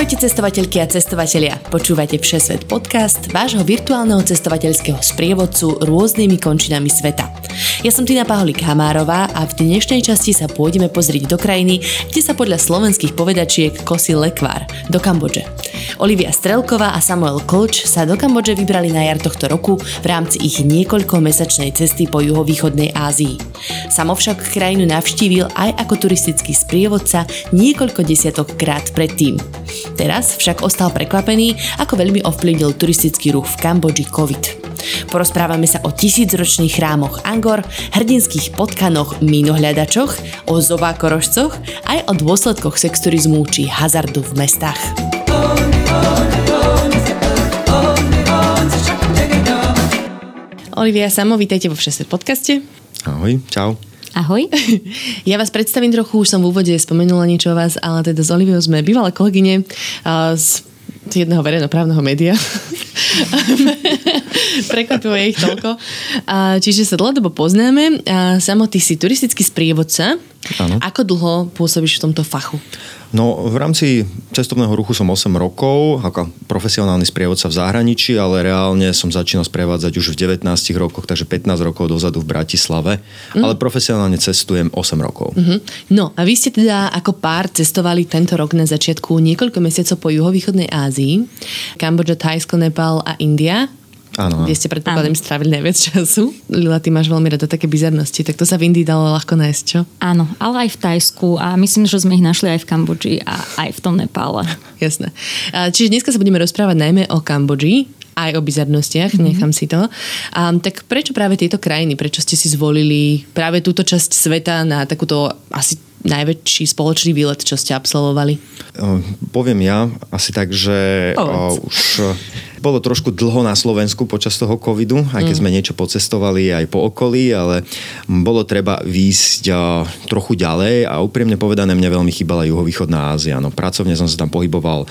Ahojte cestovateľky a cestovatelia. Počúvate Všesvet podcast, vášho virtuálneho cestovateľského sprievodcu rôznymi končinami sveta. Ja som Tina Paholík Hamárová a v dnešnej časti sa pôjdeme pozrieť do krajiny, kde sa podľa slovenských povedačiek kosí lekvár, do Kambodže. Olivia Strelková a Samuel Koč sa do Kambodže vybrali na jar tohto roku v rámci ich niekoľkomesačnej cesty po juhovýchodnej Ázii. Samo však krajinu navštívil aj ako turistický sprievodca niekoľko desiatok krát predtým. Teraz však ostal prekvapený, ako veľmi ovplyvnil turistický ruch v Kambodži COVID. Porozprávame sa o tisícročných chrámoch Angor, hrdinských potkanoch, mínohľadačoch, o zovákorožcoch aj o dôsledkoch sexturizmu či hazardu v mestách. Olivia Samo, vítajte vo Všeset podcaste. Ahoj, čau. Ahoj. Ja vás predstavím trochu, už som v úvode spomenula niečo o vás, ale teda s Oliviou sme bývalé kolegyne z jedného verejnoprávneho média. Prekvapilo je ich toľko. Čiže sa dlhodobo poznáme. Samo, ty si turistický sprievodca. Ano. Ako dlho pôsobíš v tomto fachu? No, v rámci cestovného ruchu som 8 rokov, ako profesionálny sprievodca v zahraničí, ale reálne som začínal sprevádzať už v 19 rokoch, takže 15 rokov dozadu v Bratislave, mm. ale profesionálne cestujem 8 rokov. Mm-hmm. No a vy ste teda ako pár cestovali tento rok na začiatku niekoľko mesiacov po juhovýchodnej Ázii, Kambodža, Thajsko, Nepal a India. Áno. Kde ste predpokladám strávili najviac času. Lila, ty máš veľmi rada také bizarnosti, tak to sa v Indii dalo ľahko nájsť, čo? Áno, ale aj v Tajsku a myslím, že sme ich našli aj v Kambodži a aj v tom Nepále. Jasné. Čiže dneska sa budeme rozprávať najmä o Kambodži, aj o bizarnostiach, mm-hmm. nechám si to. Um, tak prečo práve tieto krajiny? Prečo ste si zvolili práve túto časť sveta na takúto asi najväčší spoločný výlet, čo ste absolvovali? Poviem ja asi tak, že uh, už bolo trošku dlho na Slovensku počas toho covidu, aj keď mm. sme niečo pocestovali aj po okolí, ale bolo treba výjsť trochu ďalej a úprimne povedané mne veľmi chýbala juhovýchodná Ázia. No, pracovne som sa tam pohyboval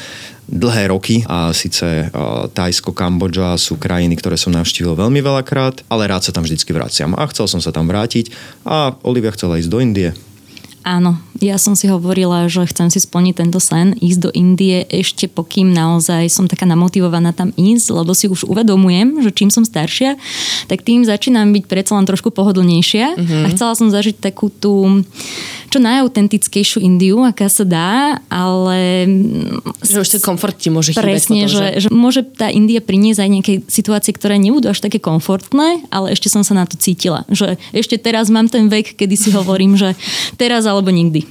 dlhé roky a síce Tajsko, Kambodža sú krajiny, ktoré som navštívil veľmi veľakrát, ale rád sa tam vždycky vraciam a chcel som sa tam vrátiť a Olivia chcela ísť do Indie, Áno, ja som si hovorila, že chcem si splniť tento sen, ísť do Indie ešte pokým naozaj som taká namotivovaná tam ísť, lebo si už uvedomujem, že čím som staršia, tak tým začínam byť predsa len trošku pohodlnejšia mm-hmm. a chcela som zažiť takú tú čo najautentickejšiu Indiu, aká sa dá, ale... Že už ten komfort ti môže chýbať Presne, že, že... že môže tá India priniesť aj nejaké situácie, ktoré nebudú až také komfortné, ale ešte som sa na to cítila. Že ešte teraz mám ten vek, kedy si hovorím, že teraz alebo nikdy.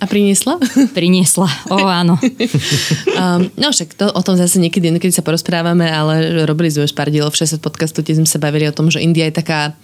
A priniesla? Priniesla, o áno. um, no však to, o tom zase niekedy, niekedy sa porozprávame, ale robili sme už pár dielov v 60 podcastu, kde sme sa bavili o tom, že India je taká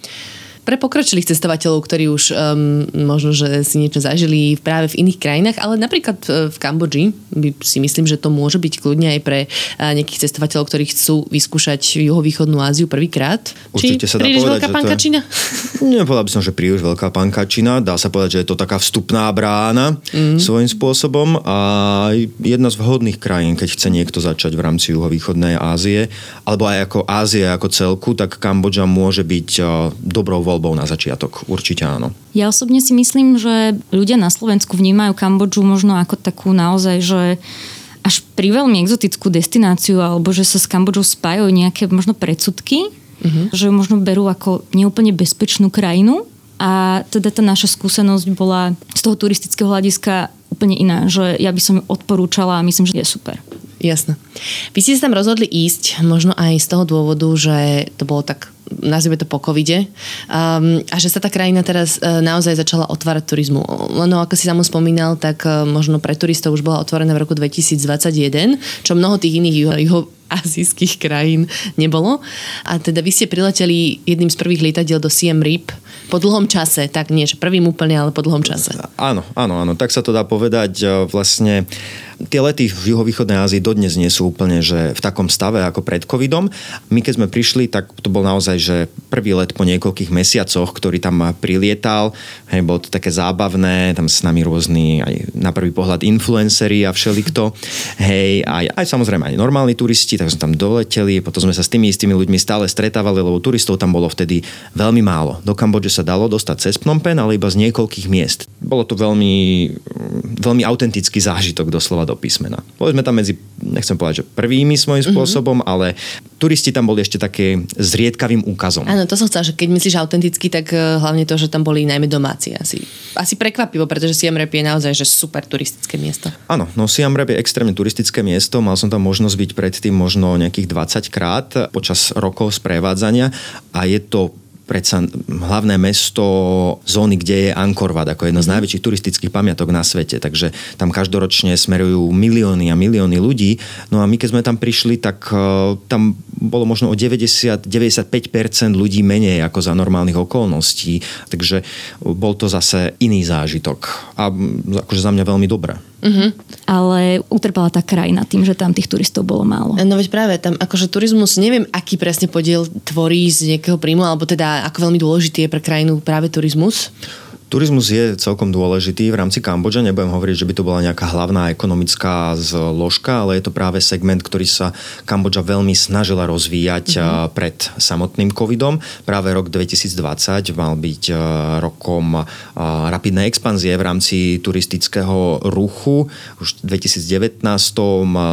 pre pokročilých cestovateľov, ktorí už um, možno, že si niečo zažili práve v iných krajinách, ale napríklad v Kambodži by si myslím, že to môže byť kľudne aj pre uh, nejakých cestovateľov, ktorí chcú vyskúšať juhovýchodnú Áziu prvýkrát. Určite Či sa dá príliš povedať, veľká pankačina? Je, nepovedal by som, že príliš veľká pankačina. Dá sa povedať, že je to taká vstupná brána mm. svojím spôsobom a jedna z vhodných krajín, keď chce niekto začať v rámci juhovýchodnej Ázie, alebo aj ako Ázie ako celku, tak Kambodža môže byť uh, dobrou voľbou voľbou na začiatok. Určite áno. Ja osobne si myslím, že ľudia na Slovensku vnímajú Kambodžu možno ako takú naozaj, že až pri veľmi exotickú destináciu alebo že sa s Kambodžou spájajú nejaké možno predsudky, uh-huh. že ju možno berú ako neúplne bezpečnú krajinu a teda tá naša skúsenosť bola z toho turistického hľadiska úplne iná, že ja by som ju odporúčala a myslím, že je super. Jasné. Vy ste sa tam rozhodli ísť možno aj z toho dôvodu, že to bolo tak nazvime to po covide, um, a že sa tá krajina teraz uh, naozaj začala otvárať turizmu. No ako si mu spomínal, tak uh, možno pre turistov už bola otvorená v roku 2021, čo mnoho tých iných juho, azijských krajín nebolo. A teda vy ste prileteli jedným z prvých lietadiel do Siem Reap po dlhom čase, tak nie, že prvým úplne, ale po dlhom čase. Áno, áno, áno, tak sa to dá povedať. Vlastne tie lety v juhovýchodnej Ázii dodnes nie sú úplne že v takom stave ako pred covidom. My keď sme prišli, tak to bol naozaj že prvý let po niekoľkých mesiacoch, ktorý tam prilietal. Hej, bolo to také zábavné, tam s nami rôzni aj na prvý pohľad influenceri a všelikto. Hej, aj, aj samozrejme aj normálni turisti, tak sme tam doleteli, potom sme sa s tými istými ľuďmi stále stretávali, lebo turistov tam bolo vtedy veľmi málo. Do Kambodže sa dalo dostať cez Phnom Penh, ale iba z niekoľkých miest. Bolo to veľmi, veľmi autentický zážitok doslova do písmena. Boli sme tam medzi, nechcem povedať, že prvými svojím mm-hmm. spôsobom, ale turisti tam boli ešte také zriedkavým úkazom. Áno, to som chcela, že keď myslíš autenticky, tak uh, hlavne to, že tam boli najmä domáci asi. Asi prekvapivo, pretože Siam Reap je naozaj že super turistické miesto. Áno, no Siam Reap je extrémne turistické miesto. Mal som tam možnosť byť predtým možno nejakých 20 krát počas rokov sprevádzania a je to predsa hlavné mesto zóny, kde je Angkor Wat, ako jedno z mhm. najväčších turistických pamiatok na svete. Takže tam každoročne smerujú milióny a milióny ľudí. No a my keď sme tam prišli, tak uh, tam bolo možno o 90-95% ľudí menej ako za normálnych okolností. Takže bol to zase iný zážitok. A akože za mňa veľmi dobré. Uh-huh. Ale utrpela tá krajina tým, že tam tých turistov bolo málo. No veď práve tam, akože turizmus, neviem, aký presne podiel tvorí z nejakého príjmu, alebo teda ako veľmi dôležitý je pre krajinu práve turizmus. Turizmus je celkom dôležitý v rámci Kambodže. Nebudem hovoriť, že by to bola nejaká hlavná ekonomická zložka, ale je to práve segment, ktorý sa Kambodža veľmi snažila rozvíjať mm-hmm. pred samotným covidom. Práve rok 2020 mal byť rokom rapidnej expanzie v rámci turistického ruchu. Už v 2019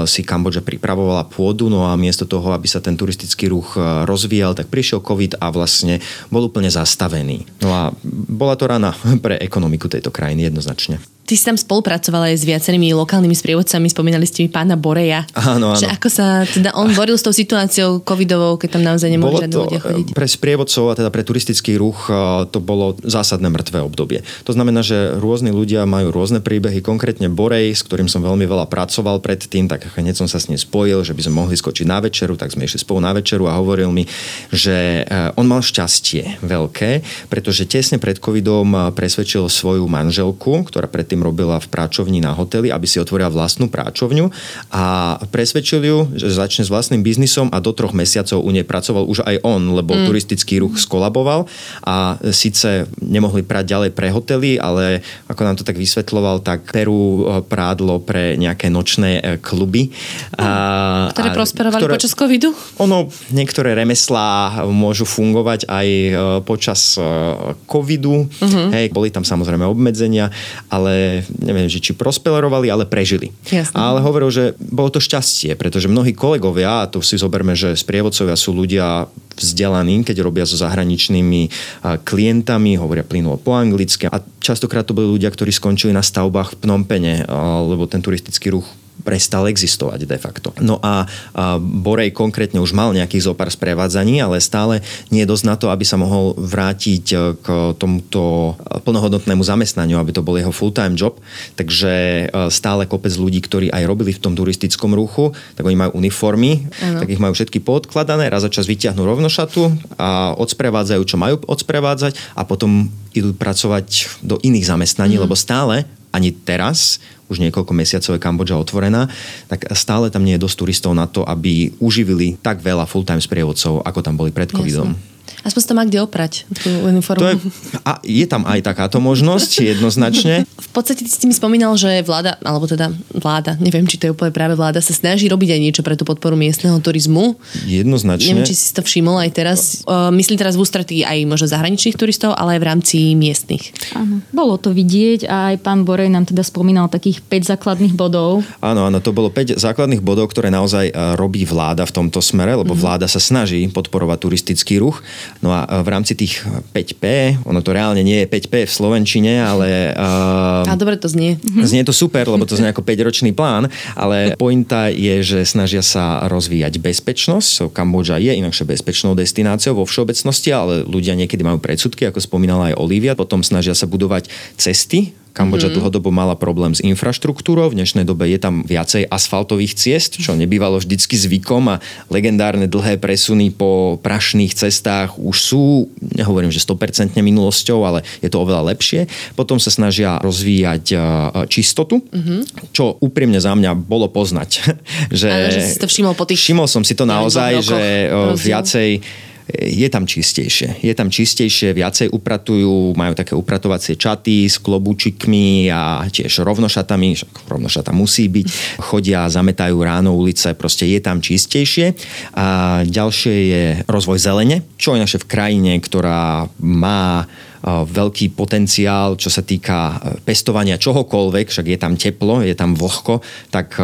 si Kambodža pripravovala pôdu, no a miesto toho, aby sa ten turistický ruch rozvíjal, tak prišiel covid a vlastne bol úplne zastavený. No a bola to rana pre ekonomiku tejto krajiny jednoznačne. Ty si tam spolupracovala aj s viacerými lokálnymi sprievodcami, spomínali ste mi pána Boreja. Áno, áno. Že ako sa teda on boril s tou situáciou covidovou, keď tam naozaj nemohli žiadne ľudia chodiť? Pre sprievodcov a teda pre turistický ruch to bolo zásadné mŕtve obdobie. To znamená, že rôzni ľudia majú rôzne príbehy, konkrétne Borej, s ktorým som veľmi veľa pracoval predtým, tak hneď som sa s ním spojil, že by sme mohli skočiť na večeru, tak sme išli spolu na večeru a hovoril mi, že e, on mal šťastie veľké, pretože tesne pred covidom presvedčil svoju manželku, ktorá predtým robila v práčovni na hoteli, aby si otvorila vlastnú práčovňu a presvedčil ju, že začne s vlastným biznisom a do troch mesiacov u nej pracoval už aj on, lebo mm. turistický ruch skolaboval a síce nemohli prať ďalej pre hotely, ale ako nám to tak vysvetloval, tak Peru e, prádlo pre nejaké nočné e, kluby. A, ktoré prosperovali ktoré, počas covidu? Ono, niektoré remeslá môžu fungovať aj e, počas covidu. Uh-huh. Hej, boli tam samozrejme obmedzenia, ale neviem, či prosperovali, ale prežili. Jasne. Ale hovoril, že bolo to šťastie, pretože mnohí kolegovia, a to si zoberme, že sprievodcovia sú ľudia vzdelaní, keď robia so zahraničnými klientami, hovoria plynulo po anglicky a častokrát to boli ľudia, ktorí skončili na stavbách v Pnompene, lebo ten turistický ruch prestal existovať de facto. No a, a Borej konkrétne už mal nejakých zopár sprevádzaní, ale stále nie je dosť na to, aby sa mohol vrátiť e, k tomuto plnohodnotnému zamestnaniu, aby to bol jeho full-time job. Takže e, stále kopec ľudí, ktorí aj robili v tom turistickom ruchu, tak oni majú uniformy, ano. tak ich majú všetky podkladané, raz za čas vyťahnú rovnošatu a odsprevádzajú, čo majú odsprevádzať a potom idú pracovať do iných zamestnaní, mm. lebo stále ani teraz už niekoľko mesiacov je Kambodža otvorená, tak stále tam nie je dosť turistov na to, aby uživili tak veľa full-time sprievodcov, ako tam boli pred covidom. Jasne. Aspoň to má kde oprať, tú uniformu. To je, a je tam aj takáto možnosť, jednoznačne. V podstate ty si mi spomínal, že vláda, alebo teda vláda, neviem, či to je úplne práve vláda, sa snaží robiť aj niečo pre tú podporu miestneho turizmu. Jednoznačne. Neviem, či si to všimol aj teraz. myslím teraz v ústretí aj možno zahraničných turistov, ale aj v rámci miestnych. Áno, bolo to vidieť a aj pán Borej nám teda spomínal takých 5 základných bodov. Áno, áno, to bolo 5 základných bodov, ktoré naozaj robí vláda v tomto smere, lebo mm-hmm. vláda sa snaží podporovať turistický ruch No a e, v rámci tých 5P, ono to reálne nie je 5P v Slovenčine, ale... Uh, a dobre to znie. Znie to super, lebo to znie ako 5-ročný plán, ale pointa je, že snažia sa rozvíjať bezpečnosť. So, Kambodža je inakšie bezpečnou destináciou vo všeobecnosti, ale ľudia niekedy majú predsudky, ako spomínala aj Olivia. Potom snažia sa budovať cesty Kambodža mm-hmm. dlhodobo mala problém s infraštruktúrou, v dnešnej dobe je tam viacej asfaltových ciest, čo nebývalo vždycky zvykom a legendárne dlhé presuny po prašných cestách už sú, nehovorím, že 100% minulosťou, ale je to oveľa lepšie. Potom sa snažia rozvíjať čistotu, mm-hmm. čo úprimne za mňa bolo poznať. že, Ale že si to všimol po tých... Všimol som si to naozaj, že viacej je tam čistejšie. Je tam čistejšie, viacej upratujú, majú také upratovacie čaty s klobúčikmi a tiež rovnošatami, rovnošata musí byť, chodia, zametajú ráno ulice, proste je tam čistejšie. A ďalšie je rozvoj zelene, čo je naše v krajine, ktorá má veľký potenciál, čo sa týka e, pestovania čohokoľvek, však je tam teplo, je tam vlhko, tak e,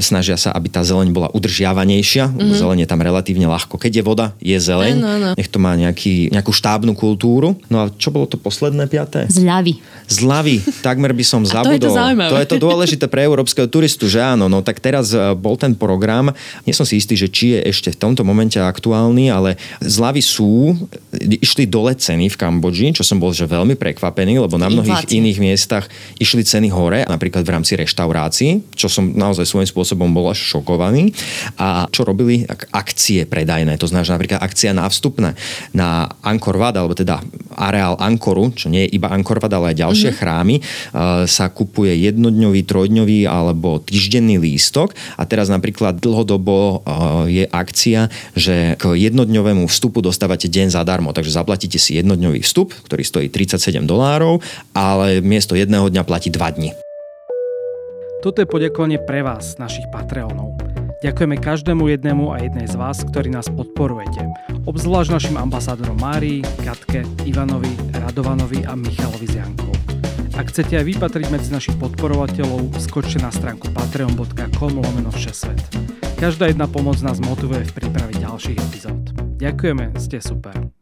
snažia sa, aby tá zeleň bola udržiavanejšia. Mm-hmm. Zeleň je tam relatívne ľahko. Keď je voda, je zeleň. No, no. Nech to má nejaký, nejakú štábnu kultúru. No a čo bolo to posledné piaté? Zľavy. Zľavy. Takmer by som zabudol. to je to zaujímavé. To je to dôležité pre európskeho turistu, že áno. No tak teraz e, bol ten program. Nie som si istý, že či je ešte v tomto momente aktuálny, ale zľavy sú, išli dole ceny v Kambodži, čo som som bol že veľmi prekvapený, lebo na mnohých Inflácia. iných miestach išli ceny hore, napríklad v rámci reštaurácií, čo som naozaj svojím spôsobom bol až šokovaný. A čo robili? Akcie predajné, to znamená, že napríklad akcia na vstupné na Angkor Wat, alebo teda areál Ankoru, čo nie je iba Angkor Wat, ale aj ďalšie mm-hmm. chrámy, uh, sa kupuje jednodňový, trojdňový alebo týždenný lístok a teraz napríklad dlhodobo uh, je akcia, že k jednodňovému vstupu dostávate deň zadarmo, takže zaplatíte si jednodňový vstup, ktorý stojí 37 dolárov, ale miesto jedného dňa platí 2 dní. Toto je poďakovanie pre vás, našich Patreonov. Ďakujeme každému jednému a jednej z vás, ktorí nás podporujete. Obzvlášť našim ambasádorom Márii, Katke, Ivanovi, Radovanovi a Michalovi Ziankov. Ak chcete aj vypatriť medzi našich podporovateľov, skočte na stránku patreon.com lomeno všesvet. Každá jedna pomoc nás motivuje v príprave ďalších epizód. Ďakujeme, ste super.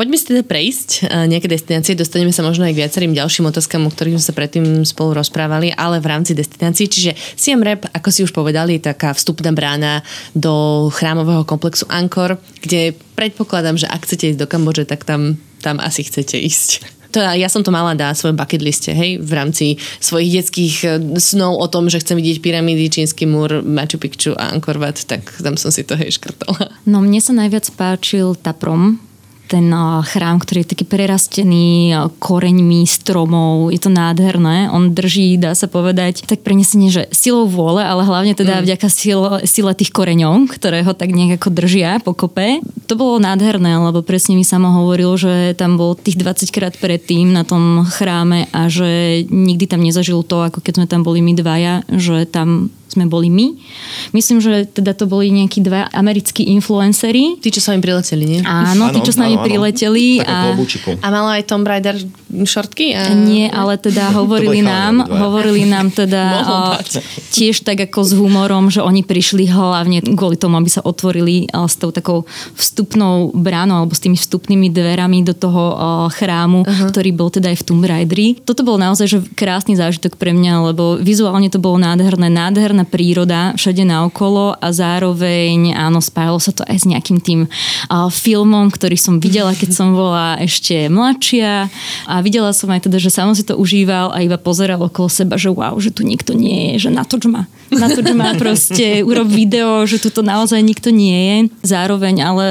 Poďme si teda prejsť nejaké destinácie, dostaneme sa možno aj k viacerým ďalším otázkam, o ktorých sme sa predtým spolu rozprávali, ale v rámci destinácií. Čiže Siam Rap, ako si už povedali, je taká vstupná brána do chrámového komplexu Angkor, kde predpokladám, že ak chcete ísť do Kambodže, tak tam, tam asi chcete ísť. To, ja som to mala na svojom bucket liste, hej, v rámci svojich detských e, snov o tom, že chcem vidieť pyramídy, čínsky múr, Machu Picchu a Angkor Wat, tak tam som si to hej škrtala. No mne sa najviac páčil Taprom, ten chrám, ktorý je taký prerastený koreňmi stromov. Je to nádherné. On drží, dá sa povedať, tak prenesenie, že silou vôle, ale hlavne teda mm. vďaka sile, sile tých koreňov, ktoré ho tak nejako držia pokope. To bolo nádherné, lebo presne mi samo hovoril, že tam bol tých 20 krát predtým na tom chráme a že nikdy tam nezažil to, ako keď sme tam boli my dvaja, že tam sme boli my. Myslím, že teda to boli nejakí dva americkí influenceri. Tí, čo sa im prileteli, nie? Áno, tí, čo sa nami prileteli. A, a mala aj Tom Raider šortky? A... Nie, ale teda hovorili nám, hovorili nám teda o, tiež tak ako s humorom, že oni prišli hlavne kvôli tomu, aby sa otvorili o, s tou takou vstupnou bránou alebo s tými vstupnými dverami do toho o, chrámu, uh-huh. ktorý bol teda aj v Tomb Raideri. Toto bol naozaj že krásny zážitok pre mňa, lebo vizuálne to bolo nádherné, nádherná príroda všade naokolo a zároveň áno, spájalo sa to aj s nejakým tým uh, filmom, ktorý som videla, keď som bola ešte mladšia a videla som aj teda, že sám si to užíval a iba pozeral okolo seba, že wow, že tu nikto nie je, že natoč ma. Natoč ma proste, urob video, že tu to naozaj nikto nie je. Zároveň, ale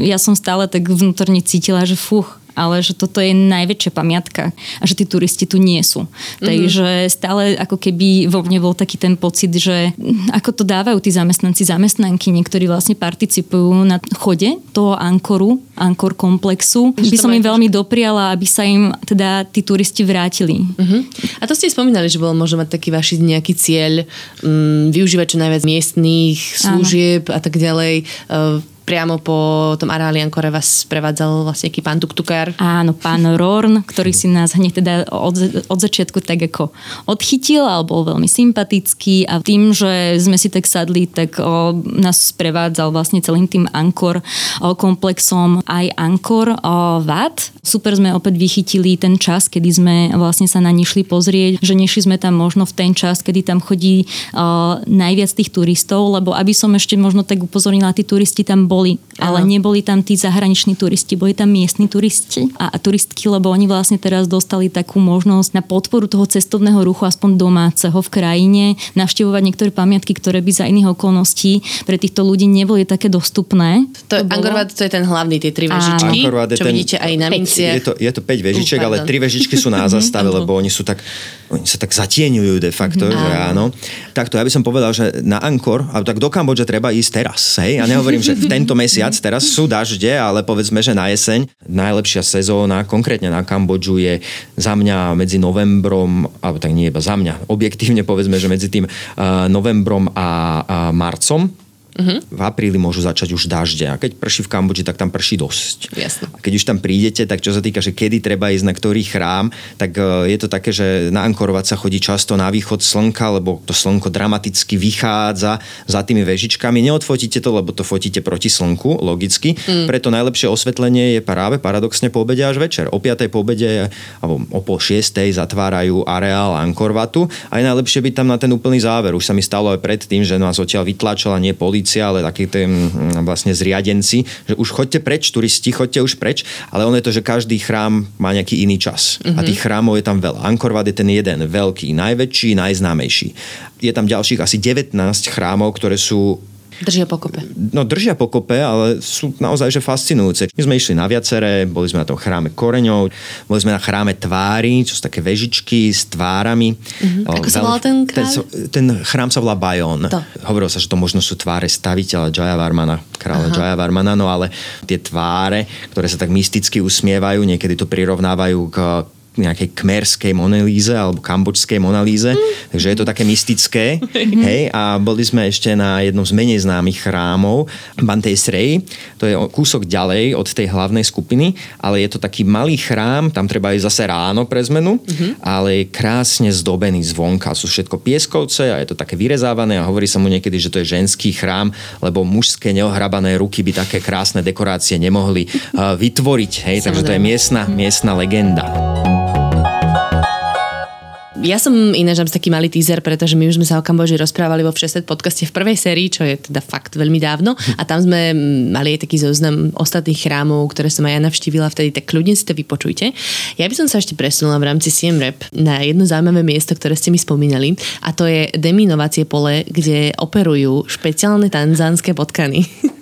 ja som stále tak vnútorne cítila, že fuch, ale že toto je najväčšia pamiatka a že tí turisti tu nie sú. Mm-hmm. Takže stále ako keby vo mne bol taký ten pocit, že ako to dávajú tí zamestnanci, zamestnanky, niektorí vlastne participujú na chode toho Ankoru, Ankor komplexu. By som im veľmi dopriala, aby sa im teda tí turisti vrátili. Uh-huh. A to ste spomínali, že bol možno mať taký vaši nejaký cieľ um, využívať čo najviac miestných služieb Áno. a tak ďalej. Uh, priamo po tom areáli Ankore vás prevádzal vlastne aký pán Tuktukár. Áno, pán Rorn, ktorý si nás hneď teda od, od začiatku tak ako odchytil, ale bol veľmi sympatický a tým, že sme si tak sadli, tak o, nás prevádzal vlastne celým tým Ankor komplexom aj Ankor VAT. Super sme opäť vychytili ten čas, kedy sme vlastne sa na ní šli pozrieť, že nešli sme tam možno v ten čas, kedy tam chodí o, najviac tých turistov, lebo aby som ešte možno tak upozornila, tí turisti tam boli boli, ale neboli tam tí zahraniční turisti, boli tam miestni turisti a, a turistky, lebo oni vlastne teraz dostali takú možnosť na podporu toho cestovného ruchu, aspoň domáceho v krajine, navštevovať niektoré pamiatky, ktoré by za iných okolností pre týchto ľudí neboli také dostupné. To, to Angkor Wat to je ten hlavný, tie tri vežičky, čo ten, vidíte aj na minciach. Je to, je to 5 vežičiek, uh, ale tri vežičky sú na zastave, lebo oni sú tak, oni sa tak zatieňujú de facto, mm. že áno. Takto, ja by som povedal, že na Angkor, a tak do Kambodže treba ísť teraz, hej? Ja nehovorím, že v tento mesiac, teraz sú dažde, ale povedzme, že na jeseň. Najlepšia sezóna, konkrétne na Kambodžu je za mňa medzi novembrom, alebo tak nie iba za mňa, objektívne povedzme, že medzi tým uh, novembrom a, a marcom, Uh-huh. V apríli môžu začať už dažde a keď prší v Kambodži, tak tam prší dosť. Jasne. A keď už tam prídete, tak čo sa týka, že kedy treba ísť na ktorý chrám, tak e, je to také, že na Ankorovať sa chodí často na východ slnka, lebo to slnko dramaticky vychádza za tými vežičkami. Neodfotíte to, lebo to fotíte proti slnku, logicky. Mm. Preto najlepšie osvetlenie je práve paradoxne po obede až večer. O 5. po obede alebo o pol 6. zatvárajú areál Ankorvatu a je najlepšie byť tam na ten úplný záver. Už sa mi stalo aj predtým, že nás odtiaľ vytlačila nie poli policia, ale takí tí mm, vlastne zriadenci, že už chodte preč, turisti, chodte už preč, ale ono je to, že každý chrám má nejaký iný čas. Mm-hmm. A tých chrámov je tam veľa. Angkor Wat je ten jeden veľký, najväčší, najznámejší. Je tam ďalších asi 19 chrámov, ktoré sú Držia pokope. No držia pokope, ale sú naozaj že fascinujúce. My sme išli na viaceré, boli sme na tom chráme koreňov, boli sme na chráme tvári, čo sú také vežičky s tvárami. Mm-hmm. O, Ako sa volal ten Ten, ten chrám sa volá Bajon. To. Hovorilo sa, že to možno sú tváre staviteľa Jayavarmana, kráľa Jayavarmana, no ale tie tváre, ktoré sa tak mysticky usmievajú, niekedy to prirovnávajú k nejakej kmerskej monalíze alebo kambočskej monalíze, mm. takže je to také mystické. hej, a boli sme ešte na jednom z menej známych chrámov, Bantej Srej, to je kúsok ďalej od tej hlavnej skupiny, ale je to taký malý chrám, tam treba ísť zase ráno pre zmenu, mm-hmm. ale je krásne zdobený zvonka. Sú všetko pieskovce a je to také vyrezávané a hovorí sa mu niekedy, že to je ženský chrám, lebo mužské neohrabané ruky by také krásne dekorácie nemohli uh, vytvoriť. Hej, takže to je miestna, miestna legenda. Ja som ináč taký malý teaser, pretože my už sme sa o Kambodži rozprávali vo Všeset podcaste v prvej sérii, čo je teda fakt veľmi dávno. A tam sme mali aj taký zoznam ostatných chrámov, ktoré som aj ja navštívila vtedy, tak kľudne si to vypočujte. Ja by som sa ešte presunula v rámci CM Rap na jedno zaujímavé miesto, ktoré ste mi spomínali a to je deminovacie pole, kde operujú špeciálne tanzánske potkany.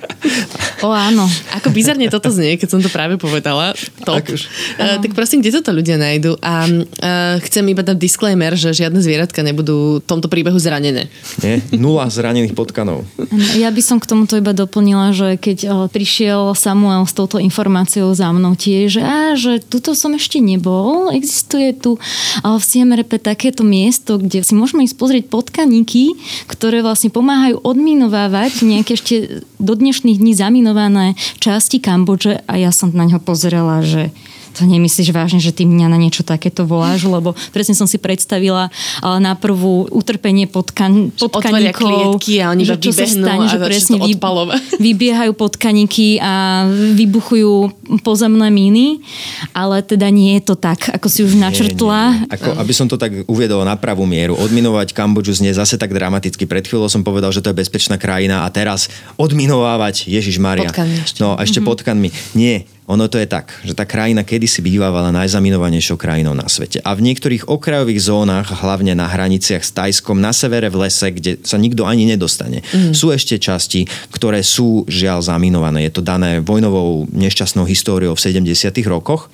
O áno. Ako bizarne toto znie, keď som to práve povedala. Top. Tak, uh, tak prosím, kde toto ľudia nájdu? A uh, chcem iba dať disclaimer, že žiadne zvieratka nebudú v tomto príbehu zranené. Nie, nula zranených potkanov. Ja by som k tomuto iba doplnila, že keď uh, prišiel Samuel s touto informáciou za mnou tiež, že, á, že tuto som ešte nebol, existuje tu uh, v Siemrepe takéto miesto, kde si môžeme ísť pozrieť potkaníky, ktoré vlastne pomáhajú odminovávať nejaké ešte do dnešných dní zaminované časti Kambodže a ja som na ňo pozerala, že to nemyslíš vážne, že ty mňa na niečo takéto voláš, lebo presne som si predstavila na prvú utrpenie potkan, potkaníkov. a oni že čo sa stane, že presne vy, vybiehajú potkaníky a vybuchujú pozemné míny, ale teda nie je to tak, ako si už načrtla. Nie, nie. Ako, aby som to tak uviedol na pravú mieru. Odminovať Kambodžu znie zase tak dramaticky. Pred chvíľou som povedal, že to je bezpečná krajina a teraz odminovávať Ježiš Maria. No a ešte mm-hmm. potkanmi. Nie, ono to je tak, že tá krajina kedysi bývala najzaminovanejšou krajinou na svete. A v niektorých okrajových zónach, hlavne na hraniciach s Tajskom, na severe v lese, kde sa nikto ani nedostane, mm. sú ešte časti, ktoré sú žiaľ zaminované. Je to dané vojnovou nešťastnou históriou v 70. rokoch.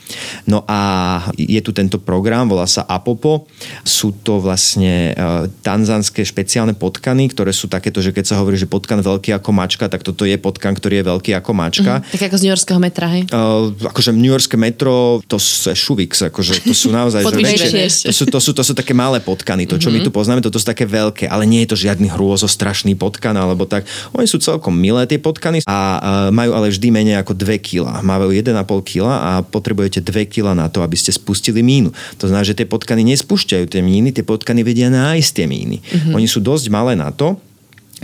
No a je tu tento program, volá sa APOPO. Sú to vlastne uh, tanzanské špeciálne potkany, ktoré sú takéto, že keď sa hovorí, že potkan veľký ako mačka, tak toto je potkan, ktorý je veľký ako mačka. Mm, tak ako z New Yorkského metra, hej? Uh, akože New Yorkské metro, to je šuvix, akože to sú naozaj že väčšie, to sú, to, sú, to sú také malé potkany, to čo mm-hmm. my mhm. tu poznáme, toto sú také veľké, ale nie je to žiadny hrôzostrašný potkan, alebo tak. Oni sú celkom milé tie potkany a uh, majú ale vždy menej ako 2 kg. Majú 1,5 kg a potrebujete 2 kg na to, aby ste spustili mínu. To znamená, že tie potkany nespúšťajú tie míny, tie potkany vedia nájsť tie míny. Mm-hmm. Oni sú dosť malé na to,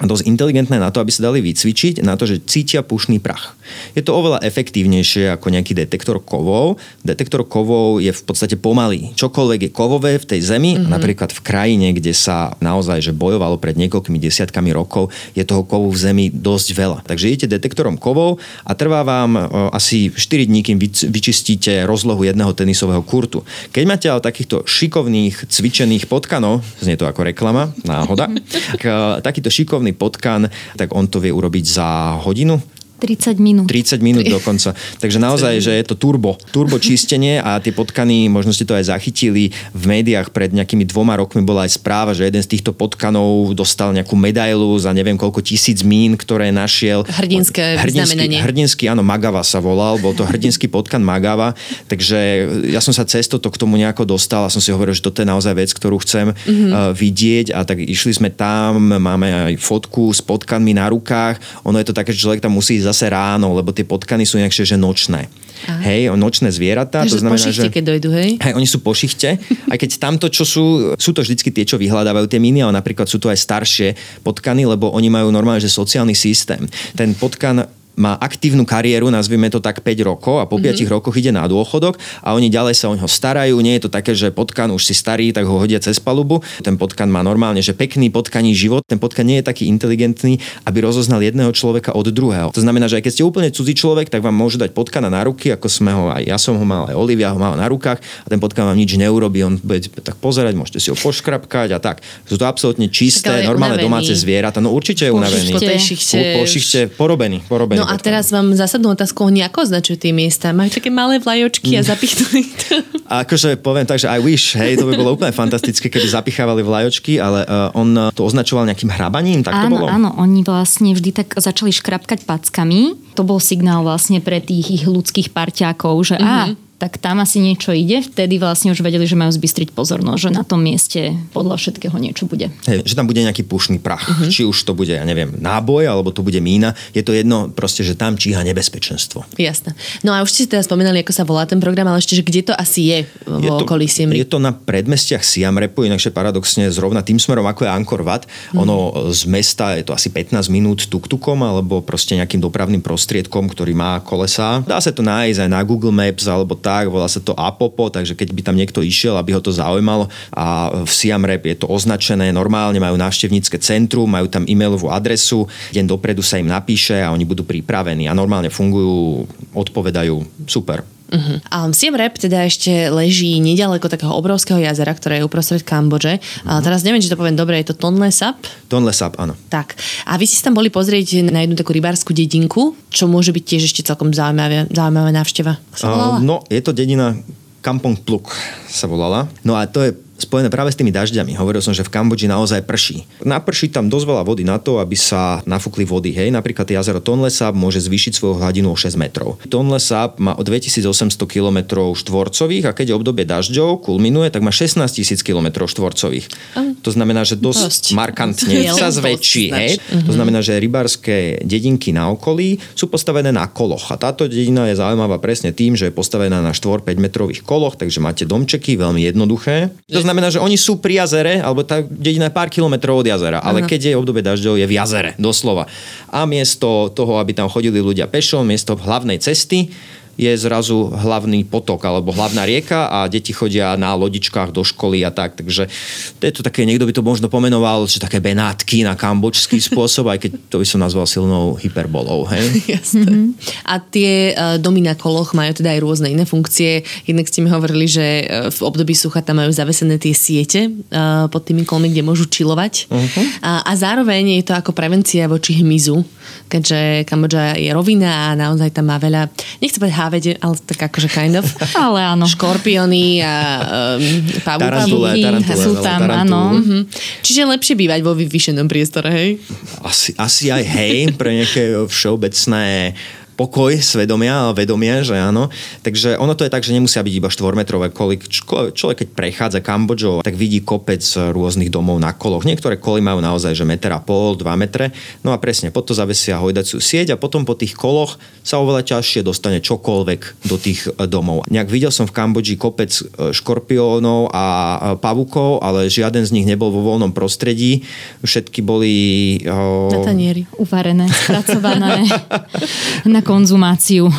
dosť inteligentné na to, aby sa dali vycvičiť na to, že cítia pušný prach. Je to oveľa efektívnejšie ako nejaký detektor kovov. Detektor kovov je v podstate pomalý. Čokoľvek je kovové v tej zemi, mm-hmm. napríklad v krajine, kde sa naozaj že bojovalo pred niekoľkými desiatkami rokov, je toho kovu v zemi dosť veľa. Takže idete detektorom kovov a trvá vám o, asi 4 dní, kým vyčistíte rozlohu jedného tenisového kurtu. Keď máte ale takýchto šikovných, cvičených potkanov, znie to ako reklama, náhoda, tak, takýto šikovný potkan, tak on to vie urobiť za hodinu, 30 minút. 30 minút dokonca. Takže naozaj, že je to turbo. Turbo čistenie a tie potkany, možno ste to aj zachytili, v médiách pred nejakými dvoma rokmi bola aj správa, že jeden z týchto potkanov dostal nejakú medailu za neviem koľko tisíc mín, ktoré našiel. Hrdinské hrdinský, hrdinský, áno, Magava sa volal, bol to hrdinský potkan Magava. Takže ja som sa cez toto k tomu nejako dostal a som si hovoril, že toto je naozaj vec, ktorú chcem mm-hmm. uh, vidieť a tak išli sme tam, máme aj fotku s potkanmi na rukách. Ono je to také, že človek tam musí ísť zase ráno, lebo tie potkany sú nejakšie, že nočné. Aha. Hej, nočné zvieratá. Takže to znamená, po šichte, že... keď dojdu, hej? Hej, oni sú po šichte. Aj keď tamto, čo sú, sú to vždycky tie, čo vyhľadávajú tie miny, ale napríklad sú to aj staršie potkany, lebo oni majú normálne, že sociálny systém. Ten potkan má aktívnu kariéru, nazvime to tak 5 rokov a po mm-hmm. 5 rokoch ide na dôchodok a oni ďalej sa o neho starajú. Nie je to také, že potkan už si starý, tak ho hodia cez palubu. Ten potkan má normálne, že pekný potkaný život. Ten potkan nie je taký inteligentný, aby rozoznal jedného človeka od druhého. To znamená, že aj keď ste úplne cudzí človek, tak vám môže dať potkana na ruky, ako sme ho aj ja som ho mal, aj Olivia ho mal na rukách a ten potkan vám nič neurobí. On bude tak pozerať, môžete si ho poškrapkať a tak. Sú to absolútne čisté, normálne unavený. domáce zvieratá. No určite je unavený. Po šichte porobený, porobený. No a teraz mám zásadnú otázku, oni ako označujú tie miesta? Majú také malé vlajočky a mm. zapichnuli to? Akože poviem tak, že I wish, hej, to by bolo úplne fantastické, keby zapichávali vlajočky, ale uh, on to označoval nejakým hrabaním, tak to áno, bolo? Áno, oni vlastne vždy tak začali škrapkať packami. To bol signál vlastne pre tých ich ľudských parťákov, že mm-hmm. á, tak tam asi niečo ide. Vtedy vlastne už vedeli, že majú zbystriť pozornosť, že na tom mieste podľa všetkého niečo bude. Hej, že tam bude nejaký pušný prach. Uh-huh. Či už to bude, ja neviem, náboj, alebo to bude mína. Je to jedno proste, že tam číha nebezpečenstvo. Jasné. No a už ste teda spomenali, ako sa volá ten program, ale ešte, že kde to asi je v okolí Siem Je to na predmestiach Siam Repu, inakšie paradoxne zrovna tým smerom, ako je Angkor Wat. Uh-huh. Ono z mesta je to asi 15 minút tuktukom alebo proste nejakým dopravným prostriedkom, ktorý má kolesa. Dá sa to nájsť aj na Google Maps alebo tak tak, volá sa to Apopo, takže keď by tam niekto išiel, aby ho to zaujímalo a v Siam Rap je to označené normálne, majú návštevnícke centrum, majú tam e-mailovú adresu, deň dopredu sa im napíše a oni budú pripravení a normálne fungujú, odpovedajú, super. Uh-huh. Siem Rap teda ešte leží nedaleko takého obrovského jazera, ktoré je uprostred Kambodže. Uh-huh. A teraz neviem, či to poviem dobre, je to Tonle Sap? Tonle Sap, áno. Tak. A vy ste tam boli pozrieť na jednu takú rybárskú dedinku, čo môže byť tiež ešte celkom zaujímavá, zaujímavá návšteva. Uh, no, je to dedina Kampong Pluk sa volala. No a to je spojené práve s tými dažďami. Hovoril som, že v Kambodži naozaj prší. Naprší tam dosť veľa vody na to, aby sa nafúkli vody. Hej, napríklad jazero Tonle Sap môže zvýšiť svoju hladinu o 6 metrov. Tonle Sap má o 2800 km štvorcových a keď je obdobie dažďov kulminuje, tak má 16 000 km štvorcových. To znamená, že dosť, dosť. markantne sa zväčší. Hej? Uh-huh. To znamená, že rybárske dedinky na okolí sú postavené na koloch. A táto dedina je zaujímavá presne tým, že je postavená na 4-5 metrových koloch, takže máte domčeky, veľmi jednoduché. To znamená, že oni sú pri jazere, alebo tá dedina je pár kilometrov od jazera, ale Aha. keď je obdobie dažďov, je v jazere, doslova. A miesto toho, aby tam chodili ľudia pešo, miesto hlavnej cesty, je zrazu hlavný potok alebo hlavná rieka a deti chodia na lodičkách do školy a tak. Takže to je to také, niekto by to možno pomenoval, že také benátky na kambočský spôsob, aj keď to by som nazval silnou hyperbolou. Hej? Jasné. Mm-hmm. A tie uh, domy na koloch majú teda aj rôzne iné funkcie. Jednak ste mi hovorili, že uh, v období sucha tam majú zavesené tie siete uh, pod tými kolmi, kde môžu čilovať. Uh-huh. A, a zároveň je to ako prevencia voči hmyzu, keďže Kambodža je rovina a naozaj tam má veľa, nechcem povedať vede, ale tak akože kind of. ale áno. Škorpiony a um, pavúky sú tam, áno. Uh-huh. Čiže lepšie bývať vo vyvýšenom priestore, hej? Asi, asi aj hej, pre nejaké všeobecné pokoj svedomia a vedomia, že áno. Takže ono to je tak, že nemusia byť iba štvormetrové koly. Človek, keď prechádza Kambodžou, tak vidí kopec rôznych domov na koloch. Niektoré koly majú naozaj, že meter a pol, dva metre. No a presne, potom zavesia hojdaciu sieť a potom po tých koloch sa oveľa ťažšie dostane čokoľvek do tých e, domov. Nejak videl som v Kambodži kopec e, škorpiónov a pavukov, ale žiaden z nich nebol vo voľnom prostredí. Všetky boli... Na tanieri. Uvarené, spracované na konzumáciu.